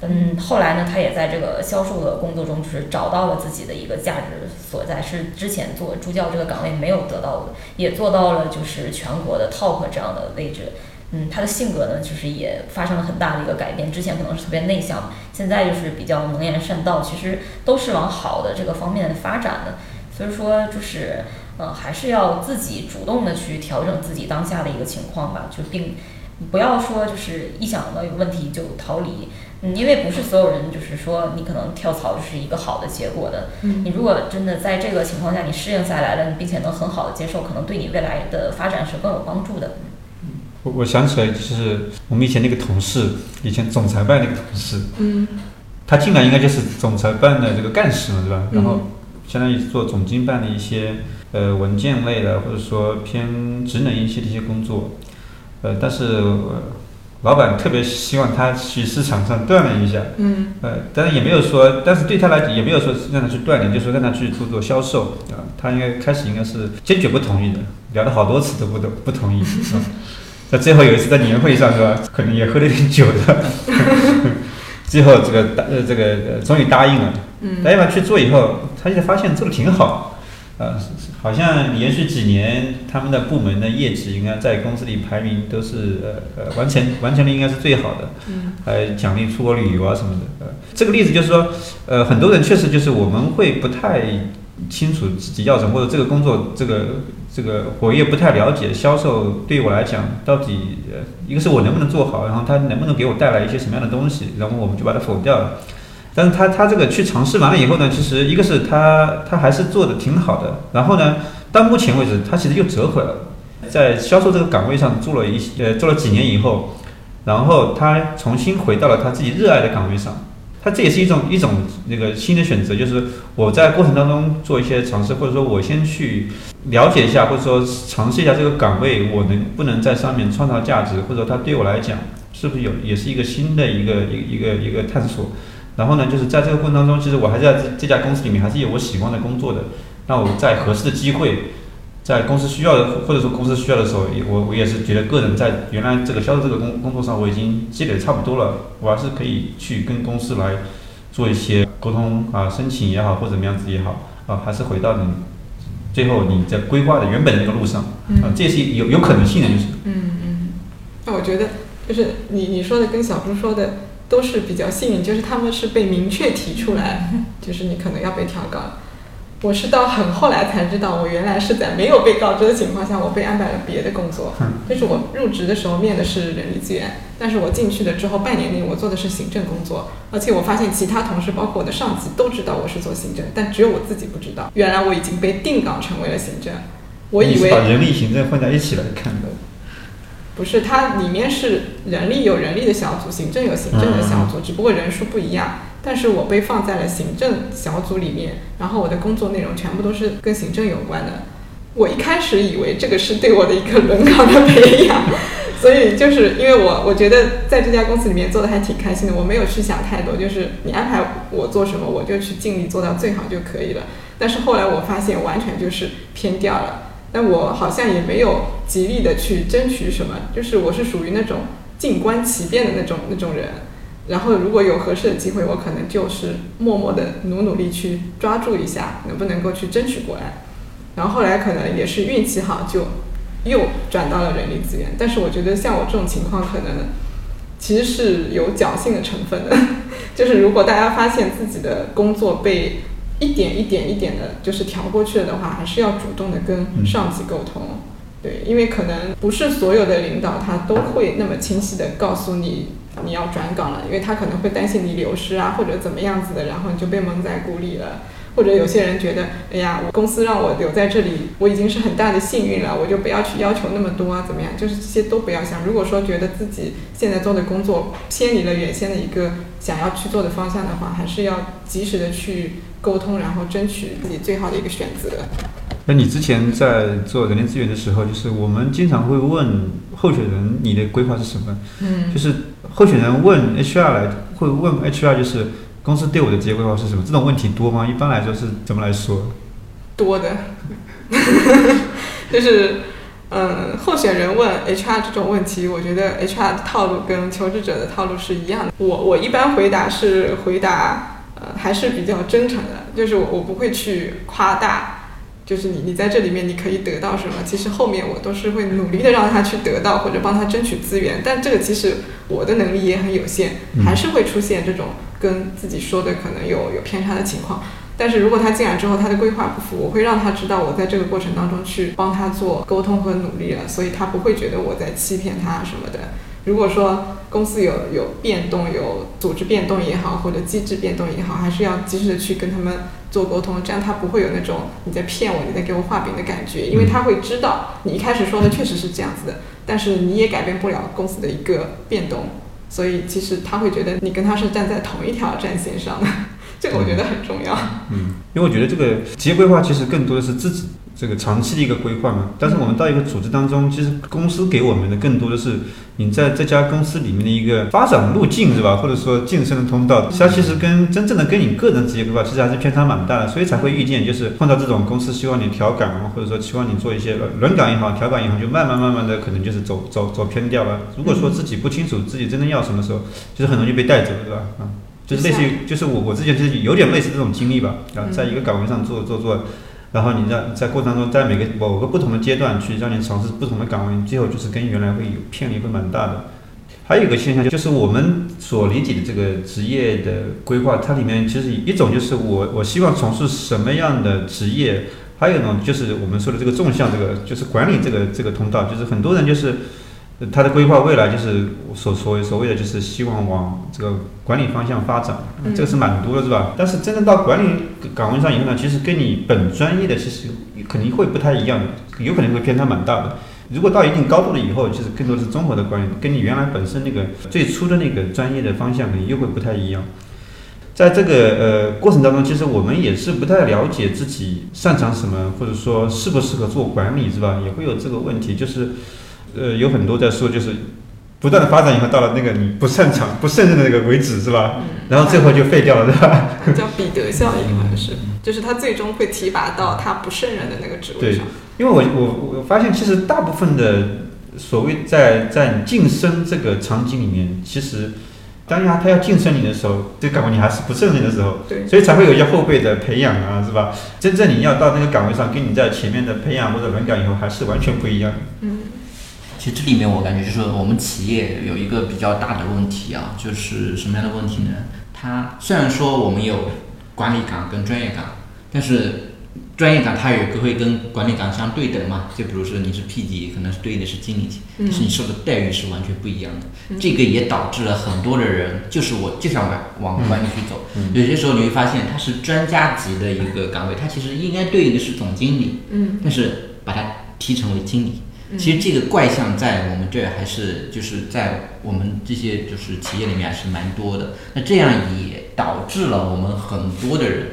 Speaker 3: 嗯，后来呢，他也在这个销售的工作中，就是找到了自己的一个价值所在，是之前做助教这个岗位没有得到的，也做到了就是全国的 top 这样的位置。嗯，他的性格呢，就是也发生了很大的一个改变。之前可能是特别内向，现在就是比较能言善道，其实都是往好的这个方面发展的。所以说，就是嗯，还是要自己主动的去调整自己当下的一个情况吧，就并不要说就是一想到有问题就逃离。嗯，因为不是所有人就是说你可能跳槽就是一个好的结果的。嗯，你如果真的在这个情况下你适应下来了，并且能很好的接受，可能对你未来的发展是更有帮助的。
Speaker 4: 我我想起来，就是我们以前那个同事，以前总裁办那个同事，
Speaker 2: 嗯，
Speaker 4: 他进来应该就是总裁办的这个干事嘛，对吧？然后相当于做总经办的一些呃文件类的，或者说偏职能一些的一些工作，呃，但是老板特别希望他去市场上锻炼一下，
Speaker 2: 嗯，
Speaker 4: 呃，但是也没有说，但是对他来讲也没有说让他去锻炼，就说让他去做做销售，啊，他应该开始应该是坚决不同意的，聊了好多次都不都不同意，是吧？那最后有一次在年会上是吧？可能也喝了点酒的，最后这个答呃这个终于答应了。答应完去做以后，他就发现做的挺好，呃，好像连续几年他们的部门的业绩应该在公司里排名都是呃呃完成完成率应该是最好的。
Speaker 2: 嗯。
Speaker 4: 还奖励出国旅游啊什么的。呃，这个例子就是说，呃，很多人确实就是我们会不太清楚自己要什么，或者这个工作这个。这个我也不太了解销售，对我来讲，到底呃，一个是我能不能做好，然后他能不能给我带来一些什么样的东西，然后我们就把它否掉了。但是他他这个去尝试完了以后呢，其实一个是他他还是做的挺好的，然后呢，到目前为止他其实又折回了，在销售这个岗位上做了一呃做了几年以后，然后他重新回到了他自己热爱的岗位上。他这也是一种一种那个新的选择，就是我在过程当中做一些尝试，或者说我先去了解一下，或者说尝试一下这个岗位，我能不能在上面创造价值，或者说它对我来讲是不是有也是一个新的一个一一个一个探索。然后呢，就是在这个过程当中，其实我还是在这这家公司里面还是有我喜欢的工作的。那我在合适的机会。在公司需要的，或者说公司需要的时候，我我也是觉得个人在原来这个销售这个工工作上我已经积累差不多了，我还是可以去跟公司来做一些沟通啊，申请也好，或者怎么样子也好啊，还是回到你最后你在规划的原本的那个路上啊，这也是有有可能性的，就是。
Speaker 2: 嗯嗯，那我觉得就是你你说的跟小朱说的都是比较幸运，就是他们是被明确提出来，就是你可能要被调岗。我是到很后来才知道，我原来是在没有被告知的情况下，我被安排了别的工作。就是我入职的时候面的是人力资源，但是我进去了之后半年内我做的是行政工作，而且我发现其他同事，包括我的上级都知道我是做行政，但只有我自己不知道。原来我已经被定岗成为了行政，我以为
Speaker 4: 把人力行政混在一起来看的。
Speaker 2: 不是，它里面是人力有人力的小组，行政有行政的小组，只不过人数不一样。但是我被放在了行政小组里面，然后我的工作内容全部都是跟行政有关的。我一开始以为这个是对我的一个轮岗的培养，所以就是因为我我觉得在这家公司里面做的还挺开心的，我没有去想太多，就是你安排我做什么，我就去尽力做到最好就可以了。但是后来我发现完全就是偏掉了，但我好像也没有极力的去争取什么，就是我是属于那种静观其变的那种那种人。然后如果有合适的机会，我可能就是默默的努努力去抓住一下，能不能够去争取过来。然后后来可能也是运气好，就又转到了人力资源。但是我觉得像我这种情况，可能其实是有侥幸的成分的。就是如果大家发现自己的工作被一点一点一点的，就是调过去了的话，还是要主动的跟上级沟通。对，因为可能不是所有的领导他都会那么清晰的告诉你。你要转岗了，因为他可能会担心你流失啊，或者怎么样子的，然后你就被蒙在鼓里了。或者有些人觉得，哎呀，我公司让我留在这里，我已经是很大的幸运了，我就不要去要求那么多啊，怎么样？就是这些都不要想。如果说觉得自己现在做的工作偏离了原先的一个想要去做的方向的话，还是要及时的去沟通，然后争取自己最好的一个选择。
Speaker 4: 那你之前在做人力资源的时候，就是我们经常会问候选人，你的规划是什么？
Speaker 2: 嗯，
Speaker 4: 就是候选人问 HR 来，会问 HR 就是公司对我的职业规划是什么？这种问题多吗？一般来说是怎么来说？
Speaker 2: 多的，就是嗯，候选人问 HR 这种问题，我觉得 HR 的套路跟求职者的套路是一样的。我我一般回答是回答呃还是比较真诚的，就是我我不会去夸大。就是你，你在这里面你可以得到什么？其实后面我都是会努力的让他去得到，或者帮他争取资源。但这个其实我的能力也很有限，还是会出现这种跟自己说的可能有有偏差的情况。但是如果他进来之后他的规划不符，我会让他知道我在这个过程当中去帮他做沟通和努力了，所以他不会觉得我在欺骗他什么的。如果说公司有有变动，有组织变动也好，或者机制变动也好，还是要及时的去跟他们。做沟通，这样他不会有那种你在骗我、你在给我画饼的感觉，因为他会知道你一开始说的确实是这样子的，但是你也改变不了公司的一个变动，所以其实他会觉得你跟他是站在同一条战线上的，这个我觉得很重要。
Speaker 4: 嗯，因为我觉得这个职业规划其实更多的是自己。这个长期的一个规划嘛，但是我们到一个组织当中，其实公司给我们的更多的是你在这家公司里面的一个发展路径，是吧？或者说晋升的通道，它其实跟真正的跟你个人职业规划其实还是偏差蛮大的，所以才会遇见就是碰到这种公司希望你调岗，或者说希望你做一些轮岗也好，调岗也好，就慢慢慢慢的可能就是走走走偏掉了。如果说自己不清楚自己真正要什么时候，就是很容易被带走，对吧？啊，就是类似于就是我我之前就是有点类似这种经历吧，啊，在一个岗位上做做做。然后你让在过程当中，在每个某个不同的阶段去让你尝试不同的岗位，最后就是跟原来会有偏离会蛮大的。还有一个现象就是我们所理解的这个职业的规划，它里面其实一种就是我我希望从事什么样的职业，还有一种就是我们说的这个纵向这个就是管理这个这个通道，就是很多人就是。他的规划未来就是所所谓所谓的就是希望往这个管理方向发展，这个是蛮多的，是吧？但是真正到管理岗位上以后呢，其实跟你本专业的其实肯定会不太一样，有可能会偏差蛮大的。如果到一定高度了以后，其实更多是综合的管理，跟你原来本身那个最初的那个专业的方向可能又会不太一样。在这个呃过程当中，其实我们也是不太了解自己擅长什么，或者说适不适合做管理，是吧？也会有这个问题，就是。呃，有很多在说，就是不断的发展以后，到了那个你不擅长、不胜任的那个为止，是吧？然后最后就废掉了，对吧？
Speaker 2: 叫彼得效应，好像是，就是他最终会提拔到他不胜任的那个职位上。
Speaker 4: 因为我我我发现，其实大部分的所谓在在晋升这个场景里面，其实当他他要晋升你的时候，这个岗位你还是不胜任的时候，
Speaker 2: 对，
Speaker 4: 所以才会有一些后辈的培养啊，是吧？真正你要到那个岗位上，跟你在前面的培养或者轮岗以后，还是完全不一样。
Speaker 2: 嗯。
Speaker 1: 其实这里面我感觉就是我们企业有一个比较大的问题啊，就是什么样的问题呢？它虽然说我们有管理岗跟专业岗，但是专业岗它有个会跟管理岗相对等嘛，就比如说你是 P 级，可能是对应的是经理级，但是你受的待遇是完全不一样的。这个也导致了很多的人就是我就想往往管理去走，有些时候你会发现他是专家级的一个岗位，他其实应该对应的是总经理，
Speaker 2: 嗯，
Speaker 1: 但是把它提成为经理。其实这个怪象在我们这儿还是就是在我们这些就是企业里面还是蛮多的。那这样也导致了我们很多的人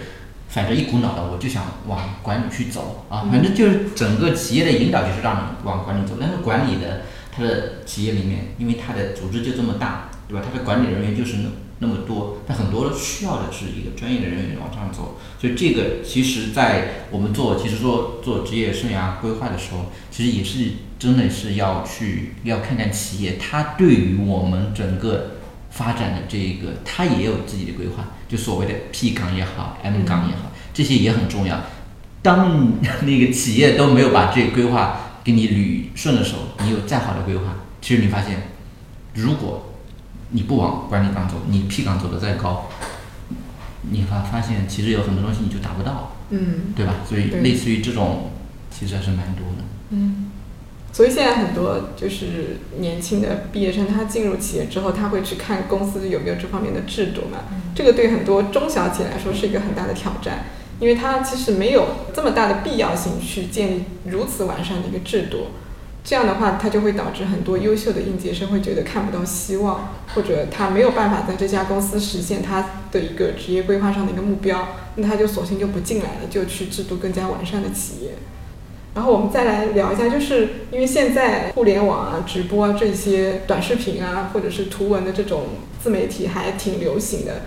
Speaker 1: 反正一股脑的我就想往管理去走啊，反正就是整个企业的引导就是让你往管理走，但是管理的它的企业里面，因为它的组织就这么大，对吧？它的管理人员就是那那么多，它很多需要的是一个专业的人员往上走，所以这个其实，在我们做其实做做职业生涯规划的时候，其实也是真的是要去要看看企业它对于我们整个发展的这个，它也有自己的规划，就所谓的 P 岗也好，M 岗也好，这些也很重要。当 那个企业都没有把这个规划给你捋顺的时候，你有再好的规划，其实你发现，如果你不往管理岗走，你 P 岗走的再高，你发发现其实有很多东西你就达不到，
Speaker 2: 嗯
Speaker 1: 对吧？所以类似于这种，其实还是蛮多的。
Speaker 2: 嗯。所以现在很多就是年轻的毕业生，他进入企业之后，他会去看公司有没有这方面的制度嘛？这个对很多中小企业来说是一个很大的挑战，因为他其实没有这么大的必要性去建立如此完善的一个制度。这样的话，它就会导致很多优秀的应届生会觉得看不到希望，或者他没有办法在这家公司实现他的一个职业规划上的一个目标，那他就索性就不进来了，就去制度更加完善的企业。然后我们再来聊一下，就是因为现在互联网啊、直播啊这些短视频啊，或者是图文的这种自媒体还挺流行的，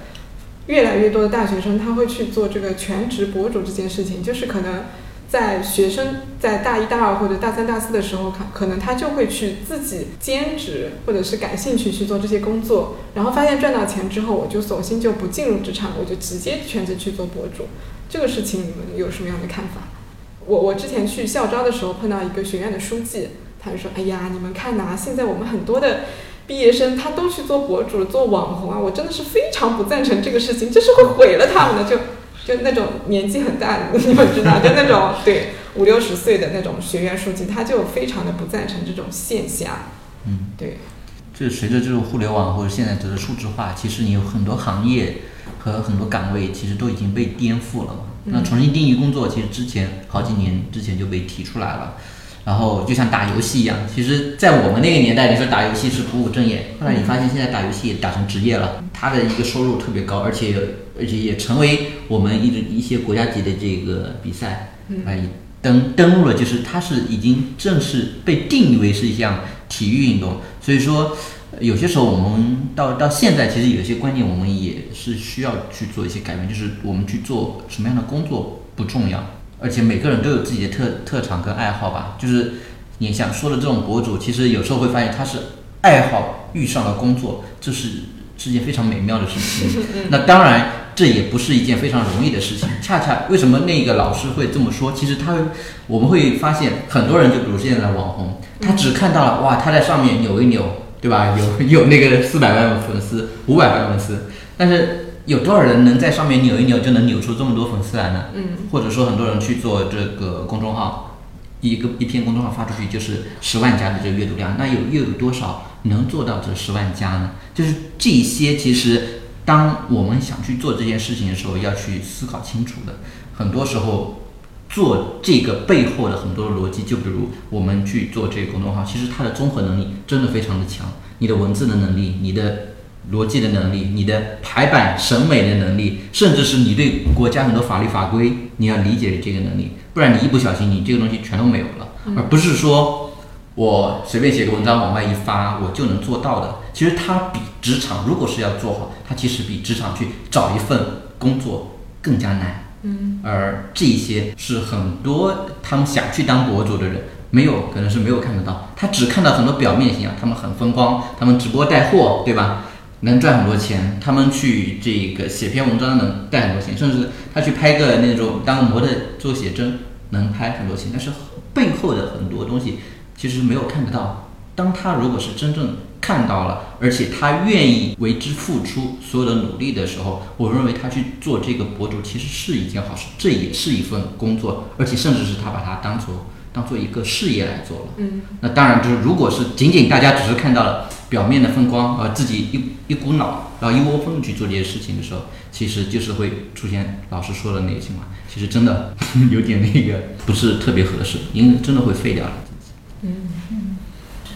Speaker 2: 越来越多的大学生他会去做这个全职博主这件事情，就是可能在学生在大一大二或者大三大四的时候，可可能他就会去自己兼职或者是感兴趣去做这些工作，然后发现赚到钱之后，我就索性就不进入职场，我就直接全职去做博主。这个事情你们有什么样的看法？我我之前去校招的时候碰到一个学院的书记，他就说：“哎呀，你们看呐、现在我们很多的毕业生他都去做博主、做网红啊，我真的是非常不赞成这个事情，这是会毁了他们的。就”就那种年纪很大，你们知道，就那种对五六十岁的那种学院书记，他就非常的不赞成这种现象。
Speaker 1: 嗯，
Speaker 2: 对，
Speaker 1: 就随着这种互联网或者现在这个数字化，其实你有很多行业和很多岗位其实都已经被颠覆了嘛。那重新定义工作，其实之前好几年之前就被提出来了。然后就像打游戏一样，其实，在我们那个年代，你说打游戏是不务正业，后来你发现现在打游戏也打成职业了，他的一个收入特别高，而且而且也成为我们一直一些国家级的这个比赛，哎，登登录了，就是它是已经正式被定义为是一项体育运动，所以说。有些时候，我们到到现在，其实有些观念我们也是需要去做一些改变，就是我们去做什么样的工作不重要，而且每个人都有自己的特特长跟爱好吧。就是你想说的这种博主，其实有时候会发现他是爱好遇上了工作，这是是件非常美妙的事情。那当然，这也不是一件非常容易的事情。恰恰为什么那个老师会这么说？其实他我们会发现，很多人就比如现在的网红，他只看到了哇，他在上面扭一扭。对吧？有 有那个四百万粉丝，五百万粉丝，但是有多少人能在上面扭一扭就能扭出这么多粉丝来呢？
Speaker 2: 嗯，
Speaker 1: 或者说很多人去做这个公众号，一个一篇公众号发出去就是十万加的这个阅读量，那有又有多少能做到这十万加呢？就是这些，其实当我们想去做这件事情的时候，要去思考清楚的。很多时候。做这个背后的很多的逻辑，就比如我们去做这个公众号，其实它的综合能力真的非常的强。你的文字的能力，你的逻辑的能力，你的排版审美的能力，甚至是你对国家很多法律法规你要理解的这个能力，不然你一不小心，你这个东西全都没有了，而不是说我随便写个文章往外一发我就能做到的。其实它比职场如果是要做好，它其实比职场去找一份工作更加难。
Speaker 2: 嗯，
Speaker 1: 而这些是很多他们想去当博主的人没有，可能是没有看得到，他只看到很多表面形象，他们很风光，他们直播带货，对吧？能赚很多钱，他们去这个写篇文章能带很多钱，甚至他去拍个那种当模特做写真能拍很多钱，但是背后的很多东西其实没有看得到。当他如果是真正看到了，而且他愿意为之付出所有的努力的时候，我认为他去做这个博主其实是一件好事，这也是一份工作，而且甚至是他把它当做当做一个事业来做了。
Speaker 2: 嗯，
Speaker 1: 那当然就是如果是仅仅大家只是看到了表面的风光，而，自己一一股脑，然后一窝蜂去做这些事情的时候，其实就是会出现老师说的那个情况，其实真的 有点那个不是特别合适，因为真的会废掉了自己。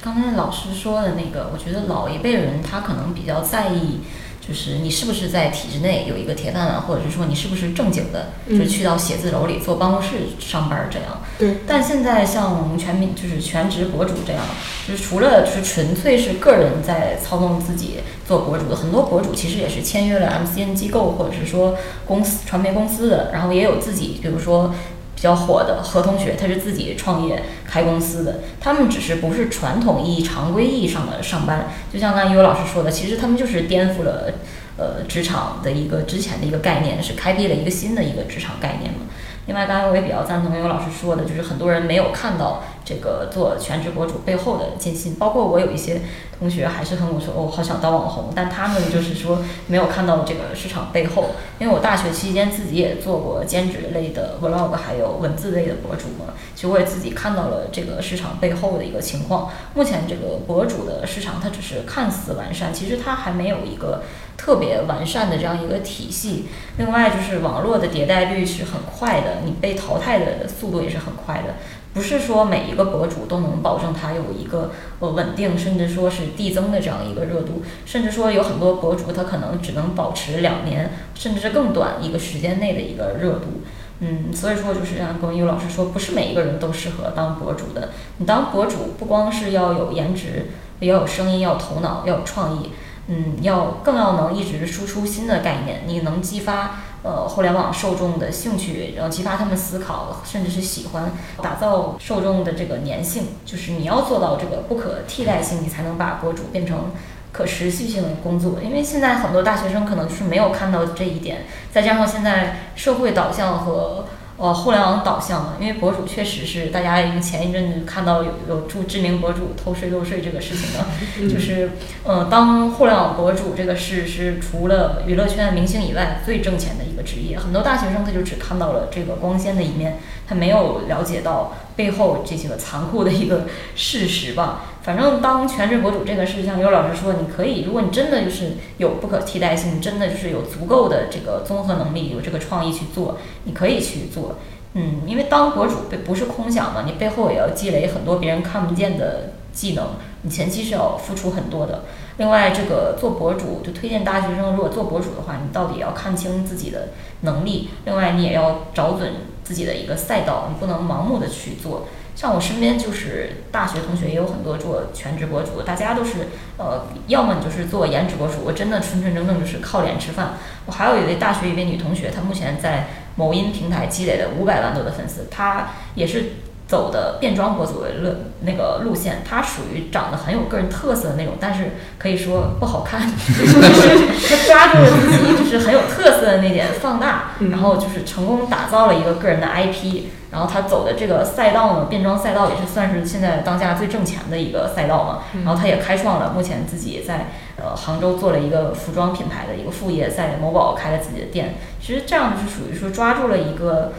Speaker 3: 刚才老师说的那个，我觉得老一辈人他可能比较在意就是你是不是在体制内有一个铁饭碗，或者是说你是不是正经的，就是去到写字楼里坐办公室上班这样。
Speaker 2: 对。
Speaker 3: 但现在像全民就是全职博主这样，就是除了就是纯粹是个人在操纵自己做博主的，很多博主其实也是签约了 MCN 机构或者是说公司传媒公司的，然后也有自己，比如说。比较火的何同学，他是自己创业开公司的，他们只是不是传统意义、常规意义上的上班，就像刚才尤老师说的，其实他们就是颠覆了呃职场的一个之前的一个概念，是开辟了一个新的一个职场概念嘛。另外，刚才我也比较赞同尤老师说的，就是很多人没有看到这个做全职博主背后的艰辛，包括我有一些同学还是跟我说，哦，好想当网红，但他们就是说没有看到这个市场背后。因为我大学期间自己也做过兼职类的 vlog，还有文字类的博主嘛，其实我也自己看到了这个市场背后的一个情况。目前这个博主的市场，它只是看似完善，其实它还没有一个。特别完善的这样一个体系，另外就是网络的迭代率是很快的，你被淘汰的速度也是很快的，不是说每一个博主都能保证他有一个呃稳定，甚至说是递增的这样一个热度，甚至说有很多博主他可能只能保持两年，甚至是更短一个时间内的一个热度，嗯，所以说就是像龚优老师说，不是每一个人都适合当博主的，你当博主不光是要有颜值，也要有声音，要有头脑，要有创意。嗯，要更要能一直输出新的概念，你能激发呃互联网受众的兴趣，然后激发他们思考，甚至是喜欢，打造受众的这个粘性，就是你要做到这个不可替代性，你才能把博主变成可持续性的工作。因为现在很多大学生可能是没有看到这一点，再加上现在社会导向和。呃，互联网导向的，因为博主确实是大家已经前一阵子看到有有助知名博主偷税漏税这个事情的，就是，呃，当互联网博主这个事是除了娱乐圈明星以外最挣钱的一个职业，很多大学生他就只看到了这个光鲜的一面，他没有了解到背后这些个残酷的一个事实吧。反正当全职博主这个事，像尤老师说，你可以，如果你真的就是有不可替代性，真的就是有足够的这个综合能力，有这个创意去做，你可以去做。嗯，因为当博主不是空想嘛，你背后也要积累很多别人看不见的技能，你前期是要付出很多的。另外，这个做博主就推荐大学生，如果做博主的话，你到底要看清自己的能力，另外你也要找准自己的一个赛道，你不能盲目的去做。像我身边就是大学同学也有很多做全职博主，大家都是呃，要么你就是做颜值博主，我真的纯纯正正就是靠脸吃饭。我还有一位大学一位女同学，她目前在某音平台积累了五百万多的粉丝，她也是。走的变装博主的路那个路线，他属于长得很有个人特色的那种，但是可以说不好看，就是他抓住了自己就是很有特色的那点放大，然后就是成功打造了一个个人的 IP，然后他走的这个赛道呢，变装赛道也是算是现在当下最挣钱的一个赛道嘛，然后他也开创了目前自己在呃杭州做了一个服装品牌的一个副业，在某宝开了自己的店，其实这样就是属于说抓住了一个。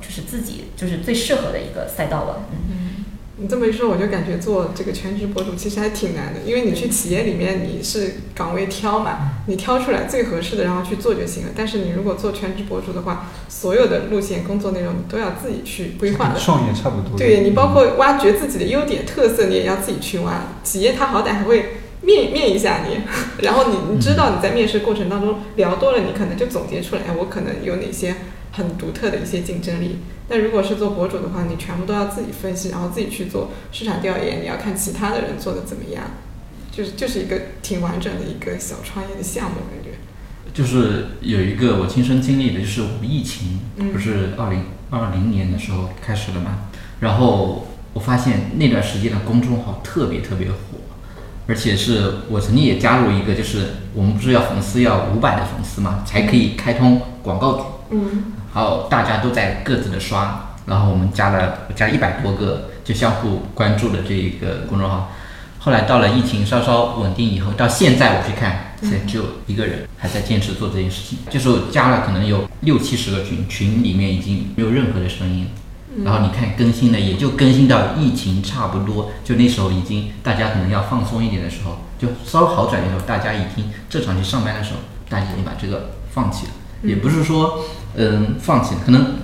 Speaker 3: 就是自己就是最适合的一个赛道了。
Speaker 2: 嗯，你这么一说，我就感觉做这个全职博主其实还挺难的，因为你去企业里面你是岗位挑嘛，你挑出来最合适的然后去做就行了。但是你如果做全职博主的话，所有的路线、工作内容你都要自己去规划的。
Speaker 4: 创业差不多。
Speaker 2: 对你包括挖掘自己的优点特色，你也要自己去挖。企业他好歹还会面面一下你，然后你你知道你在面试过程当中聊多了，你可能就总结出来，我可能有哪些。很独特的一些竞争力。那如果是做博主的话，你全部都要自己分析，然后自己去做市场调研，你要看其他的人做的怎么样，就是就是一个挺完整的一个小创业的项目，感觉。
Speaker 1: 就是有一个我亲身经历的，就是我们疫情不是二零二零年的时候开始的嘛，然后我发现那段时间的公众号特别特别火，而且是我曾经也加入一个，就是我们不是要粉丝要五百的粉丝嘛，才可以开通广告组。
Speaker 2: 嗯。
Speaker 1: 还有大家都在各自的刷，然后我们加了加了一百多个，就相互关注的这一个公众号。后来到了疫情稍稍稳定以后，到现在我去看，现在只有一个人还在坚持做这件事情。就是加了可能有六七十个群，群里面已经没有任何的声音。然后你看更新的也就更新到疫情差不多，就那时候已经大家可能要放松一点的时候，就稍微好转的时候，大家已经正常去上班的时候，大家已经把这个放弃了。也不是说。嗯，放弃可能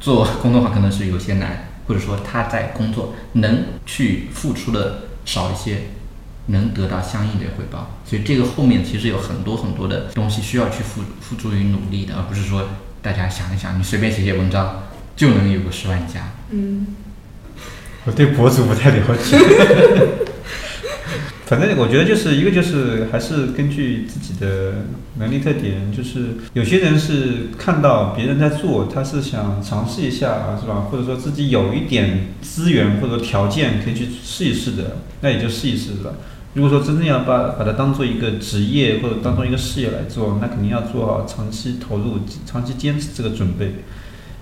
Speaker 1: 做公众号可能是有些难，或者说他在工作能去付出的少一些，能得到相应的回报。所以这个后面其实有很多很多的东西需要去付付诸于努力的，而不是说大家想一想，你随便写写文章就能有个十万加。
Speaker 2: 嗯，
Speaker 4: 我对博主不太了解。反正我觉得就是一个就是还是根据自己的能力特点，就是有些人是看到别人在做，他是想尝试一下，是吧？或者说自己有一点资源或者条件可以去试一试的，那也就试一试，是吧？如果说真正要把把它当做一个职业或者当做一个事业来做，那肯定要做好长期投入、长期坚持这个准备。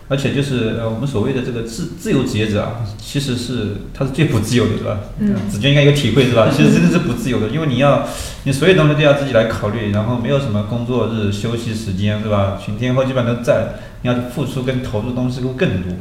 Speaker 4: 而且就是呃，我们所谓的这个自自由职业者啊，其实是他是最不自由的，是吧？
Speaker 2: 嗯
Speaker 4: 子君应该有体会，是吧？其实真的是不自由的，因为你要你所有东西都要自己来考虑，然后没有什么工作日、休息时间，是吧？全天候基本上都在，你要付出跟投入的东西会更多。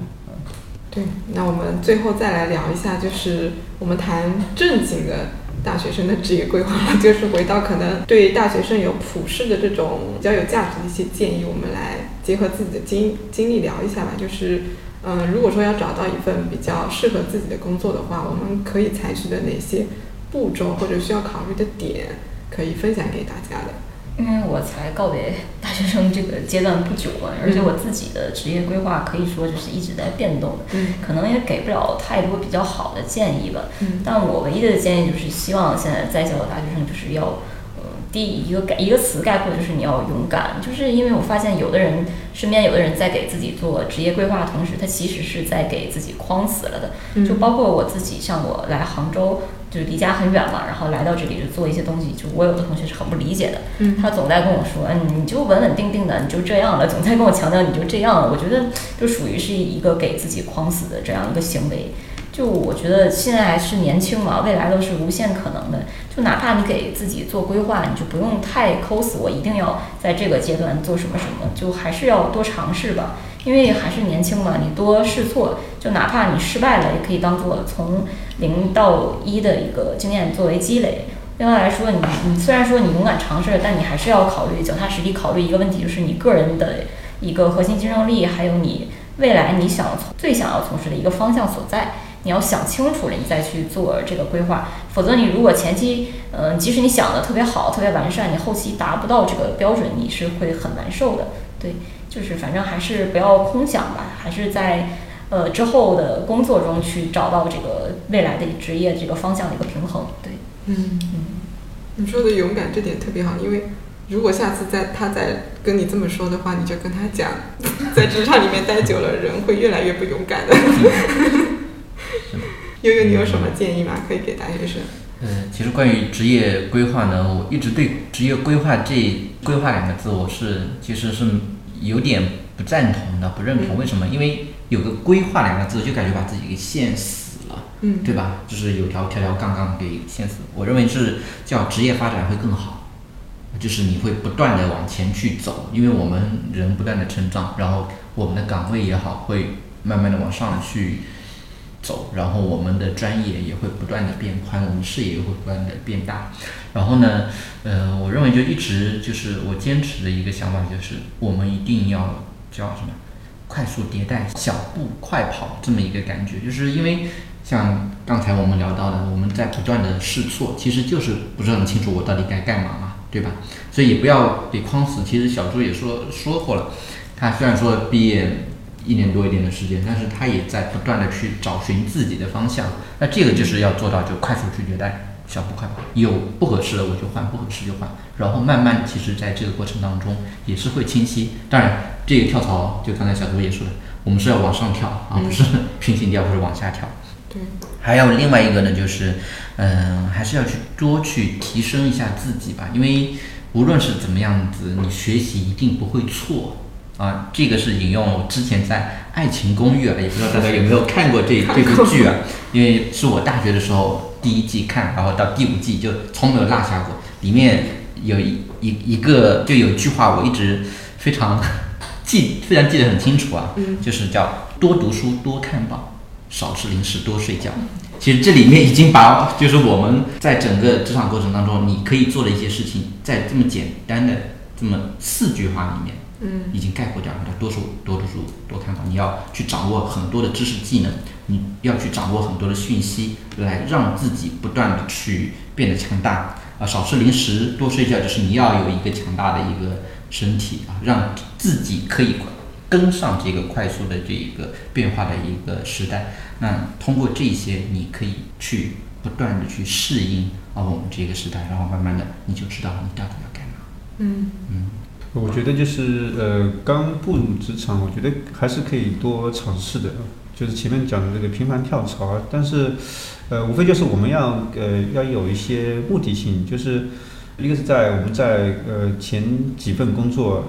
Speaker 2: 对。那我们最后再来聊一下，就是我们谈正经的大学生的职业规划，就是回到可能对大学生有普世的这种比较有价值的一些建议，我们来结合自己的经经历聊一下吧。就是，嗯、如果说要找到一份比较适合自己的工作的话，我们可以采取的哪些步骤或者需要考虑的点，可以分享给大家的。
Speaker 3: 因为我才告别大学生这个阶段不久嘛，而且我自己的职业规划可以说就是一直在变动的，
Speaker 2: 嗯
Speaker 3: 可能也给不了太多比较好的建议吧。
Speaker 2: 嗯
Speaker 3: 但我唯一的建议就是希望现在在校的大学生就是要，呃，第一个概一个词概括就是你要勇敢，就是因为我发现有的人身边有的人在给自己做职业规划的同时，他其实是在给自己框死了的。
Speaker 2: 嗯
Speaker 3: 就包括我自己，像我来杭州，就是离家很远嘛，然后来到这里就做一些东西，就我有的同学是很不理解的，
Speaker 2: 嗯
Speaker 3: 他总在跟我说，嗯，你就稳稳定定的，你就这样了，总在跟我强调你就这样了。我觉得就属于是一个给自己框死的这样一个行为。就我觉得现在是年轻嘛，未来都是无限可能的。就哪怕你给自己做规划，你就不用太抠死我，一定要在这个阶段做什么什么，就还是要多尝试吧。因为还是年轻嘛，你多试错，就哪怕你失败了，也可以当做从零到一的一个经验作为积累。另外来说，你你虽然说你勇敢尝试，但你还是要考虑脚踏实地考虑一个问题，就是你个人的一个核心竞争力，还有你未来你想从最想要从事的一个方向所在。你要想清楚了，你再去做这个规划，否则你如果前期，嗯、即使你想的特别好、特别完善，你后期达不到这个标准，你是会很难受的。对，就是反正还是不要空想吧，还是在呃之后的工作中去找到这个未来的职业这个方向的一个平衡。对，
Speaker 2: 嗯，你说的勇敢这点特别好，因为如果下次再他再跟你这么说的话，你就跟他讲，在职场里面待久了，人会越来越不勇敢的。悠悠，你有什么建议吗？可以给大学生？
Speaker 1: 嗯，其实关于职业规划呢，我一直对职业规划这“规划”两个字，我是其实是有点不赞同的，不认同。
Speaker 2: 嗯
Speaker 1: 为什么？因为有个“规划”两个字，就感觉把自己给限死了，
Speaker 2: 嗯
Speaker 1: 对吧？就是有条条条杠杠给限死。我认为是叫职业发展会更好，就是你会不断的往前去走，因为我们人不断的成长，然后我们的岗位也好，会慢慢的往上去走，然后我们的专业也会不断的变宽，我们视野也会不断的变大。然后呢，呃，我认为就一直就是我坚持的一个想法，就是我们一定要叫什么快速迭代、小步快跑这么一个感觉，就是因为像刚才我们聊到的，我们在不断的试错，其实就是不是很清楚我到底该干嘛嘛，对吧？所以也不要被框死。其实小朱也说说过了，他虽然说毕业一年多一点的时间，但是他也在不断的去找寻自己的方向。那这个就是要做到就快速去迭代，小步快跑，有不合适的我就换，不合适就换，然后慢慢其实在这个过程当中也是会清晰。当然，这个跳槽就刚才小朱也说的，我们是要往上跳啊，不是平行跳或者往下跳。
Speaker 2: 对，
Speaker 1: 还有另外一个呢，就是，嗯、还是要去多去提升一下自己吧，因为无论是怎么样子，你学习一定不会错啊。这个是引用我之前在《爱情公寓》啊，也不知道大家有没有看过这这部剧啊？因为是我大学的时候第一季看，然后到第五季就从没有落下过。里面有一一一个就有一句话，我一直非常记，非常记得很清楚啊，
Speaker 2: 嗯
Speaker 1: 就是叫多读书，多看报。少吃零食，多睡觉。其实这里面已经把就是我们在整个职场过程当中，你可以做的一些事情，在这么简单的这么四句话里面，
Speaker 2: 嗯
Speaker 1: 已经概括掉了。叫多数多读书，多看报。你要去掌握很多的知识技能，你要去掌握很多的讯息，来让自己不断的去变得强大啊，少吃零食，多睡觉，就是你要有一个强大的一个身体啊，让自己可以跟上这个快速的这一个变化的一个时代。那通过这些，你可以去不断的去适应啊我们这个时代，然后慢慢的你就知道你到底要干嘛。
Speaker 2: 嗯
Speaker 1: 嗯，
Speaker 4: 我觉得就是呃，刚步入职场，我觉得还是可以多尝试的。就是前面讲的这个频繁跳槽，但是呃，无非就是我们要呃要有一些目的性，就是一个是在我们在呃前几份工作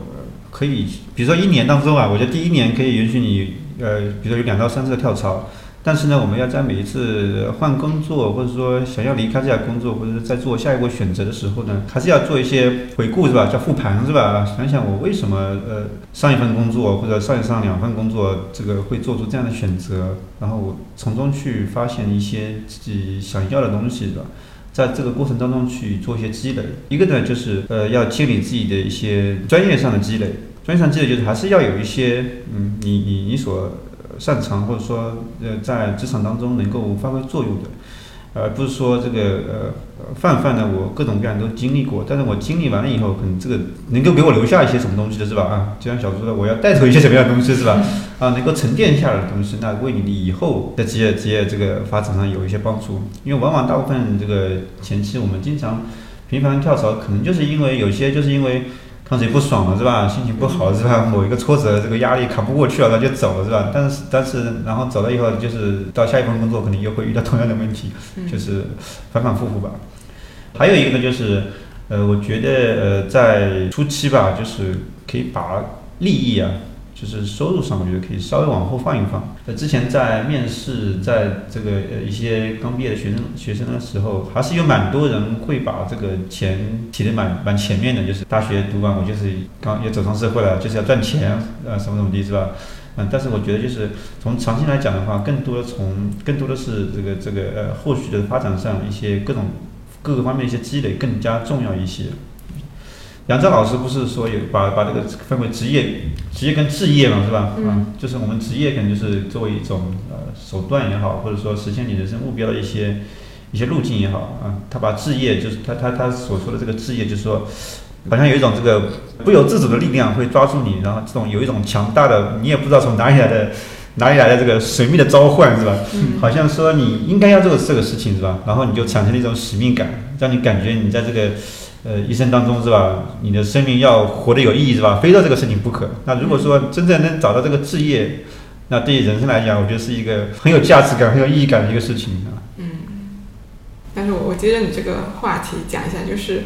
Speaker 4: 可以，比如说一年当中啊，我觉得第一年可以允许你呃，比如说有两到三次的跳槽。但是呢，我们要在每一次换工作，或者说想要离开这家工作，或者是在做下一步选择的时候呢，还是要做一些回顾，是吧？叫复盘，是吧？想想我为什么呃上一份工作或者上一上两份工作，这个会做出这样的选择，然后我从中去发现一些自己想要的东西，是吧？在这个过程当中去做一些积累。一个呢，就是呃要建立自己的一些专业上的积累，专业上积累就是还是要有一些嗯，你你你所。擅长或者说呃在职场当中能够发挥作用的，而不是说这个呃泛泛的我各种各样都经历过，但是我经历完了以后，可能这个能够给我留下一些什么东西的是吧？啊，就像小朱说的，我要带走一些什么样的东西是吧？啊，能够沉淀下来的东西，那为你以后在职业职业这个发展上有一些帮助。因为往往大部分这个前期我们经常频繁跳槽，可能就是因为有些就是因为。当时不爽了是吧？心情不好是吧？某一个挫折，这个压力扛不过去了，他就走了是吧？但是但是，然后走了以后，就是到下一份工作，可能又会遇到同样的问题，就是反反复复吧。还有一个呢，就是呃，我觉得呃，在初期吧，就是可以把利益啊。就是收入上，我觉得可以稍微往后放一放。那，之前在面试，在这个呃一些刚毕业的学生学生的时候，还是有蛮多人会把这个钱提的蛮蛮前面的，就是大学读完，我就是刚要走上社会了，就是要赚钱，呃，什么什么的，是吧？嗯，但是我觉得就是从长期来讲的话，更多的从更多的是这个这个呃后续的发展上一些各种各个方面一些积累更加重要一些。杨照老师不是说有把把这个分为职业、职业跟置业嘛，是吧？
Speaker 2: 嗯，
Speaker 4: 就是我们职业可能就是作为一种呃手段也好，或者说实现你人生目标的一些一些路径也好啊。他把置业就是他他他所说的这个置业，就是说好像有一种这个不由自主的力量会抓住你，然后这种有一种强大的你也不知道从哪里来的哪里来的这个神秘的召唤，是吧？
Speaker 2: 嗯，
Speaker 4: 好像说你应该要做这个事情，是吧？然后你就产生了一种使命感，让你感觉你在这个。呃，一生当中是吧？你的生命要活得有意义是吧？非到这个事情不可。那如果说真正能找到这个置业，那对于人生来讲，我觉得是一个很有价值感、很有意义感的一个事情啊。
Speaker 2: 嗯。但是我我接着你这个话题讲一下，就是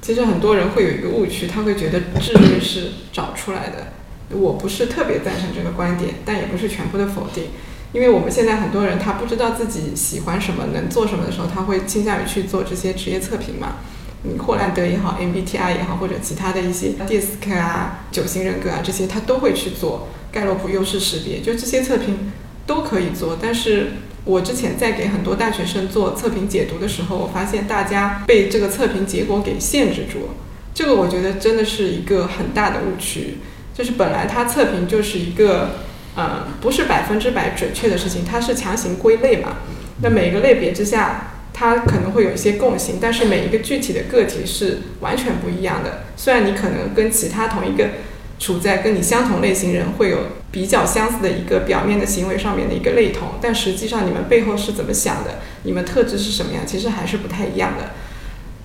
Speaker 2: 其实很多人会有一个误区，他会觉得置业是找出来的。我不是特别赞成这个观点，但也不是全部的否定。因为我们现在很多人他不知道自己喜欢什么、能做什么的时候，他会倾向于去做这些职业测评嘛。嗯，霍兰德也好，MBTI 也好，或者其他的一些 DISC 啊、九型人格啊这些，他都会去做盖洛普优势识别，就这些测评都可以做。但是我之前在给很多大学生做测评解读的时候，我发现大家被这个测评结果给限制住了。这个我觉得真的是一个很大的误区。就是本来它测评就是一个，嗯，不是百分之百准确的事情，它是强行归类嘛。那每个类别之下。它可能会有一些共性，但是每一个具体的个体是完全不一样的。虽然你可能跟其他同一个处在跟你相同类型人会有比较相似的一个表面的行为上面的一个类同，但实际上你们背后是怎么想的，你们特质是什么样，其实还是不太一样的。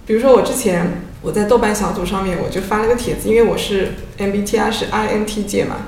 Speaker 2: 比如说我之前我在豆瓣小组上面我就发了个帖子，因为我是 MBTI 是 INTJ 嘛，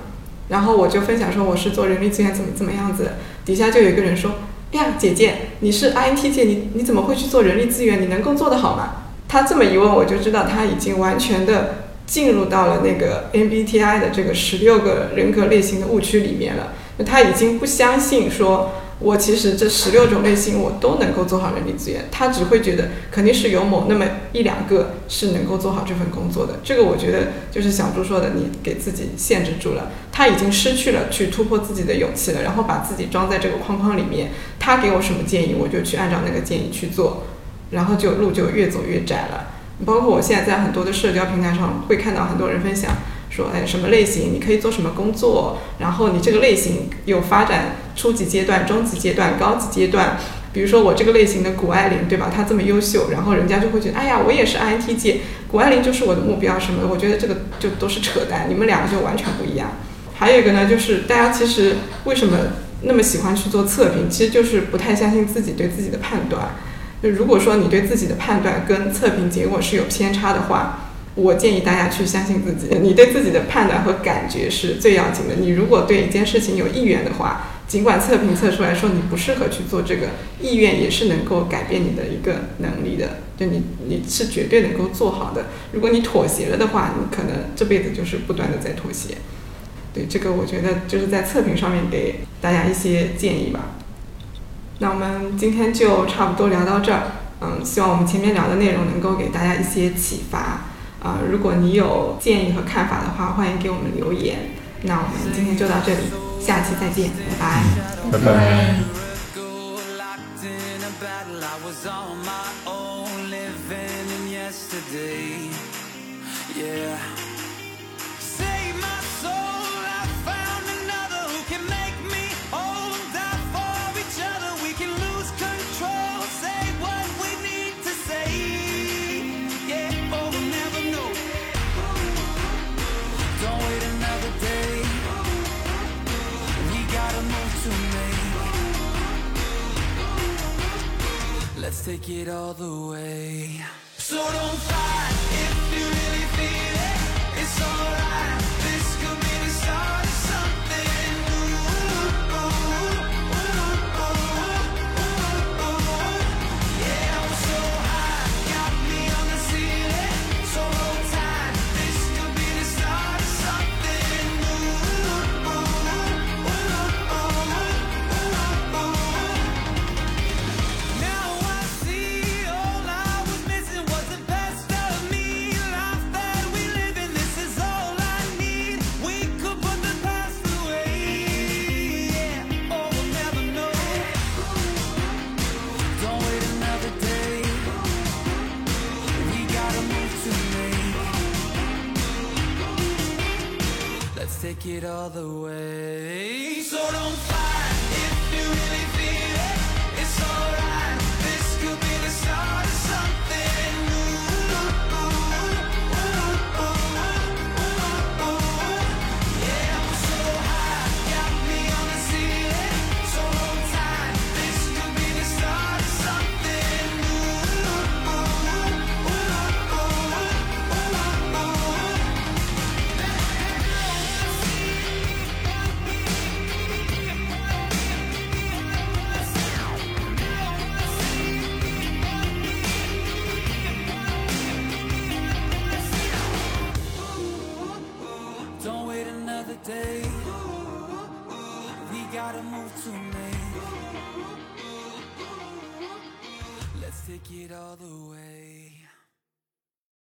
Speaker 2: 然后我就分享说我是做人力资源怎么怎么样子，底下就有一个人说。呀，姐姐，你是 INTJ，你你怎么会去做人力资源？你能够做得好吗？他这么一问，我就知道他已经完全的进入到了那个 MBTI 的这个十六个人格类型的误区里面了。他已经不相信说。我其实这十六种类型我都能够做好人力资源，他只会觉得肯定是有某那么一两个是能够做好这份工作的。这个我觉得就是小朱说的，你给自己限制住了，他已经失去了去突破自己的勇气了，然后把自己装在这个框框里面。他给我什么建议，我就去按照那个建议去做，然后就路就越走越窄了。包括我现在在很多的社交平台上会看到很多人分享。说哎，什么类型你可以做什么工作？然后你这个类型有发展初级阶段、中级阶段、高级阶段，比如说我这个类型的谷爱凌，对吧？她这么优秀，然后人家就会觉得，哎呀，我也是 INTJ，谷爱凌就是我的目标什么的。我觉得这个就都是扯淡，你们两个就完全不一样。还有一个呢，就是大家其实为什么那么喜欢去做测评，其实就是不太相信自己对自己的判断。就如果说你对自己的判断跟测评结果是有偏差的话，我建议大家去相信自己，你对自己的判断和感觉是最要紧的。你如果对一件事情有意愿的话，尽管测评测出来说你不适合去做这个，意愿也是能够改变你的一个能力的。就你你是绝对能够做好的。如果你妥协了的话，你可能这辈子就是不断的在妥协。对这个，我觉得就是在测评上面给大家一些建议吧。那我们今天就差不多聊到这儿。嗯，希望我们前面聊的内容能够给大家一些启发。啊，如果你有建议和看法的话，欢迎给我们留言。那我们今天就到这里，下期再见，拜拜。
Speaker 4: 拜拜。
Speaker 5: Locked take it all the way.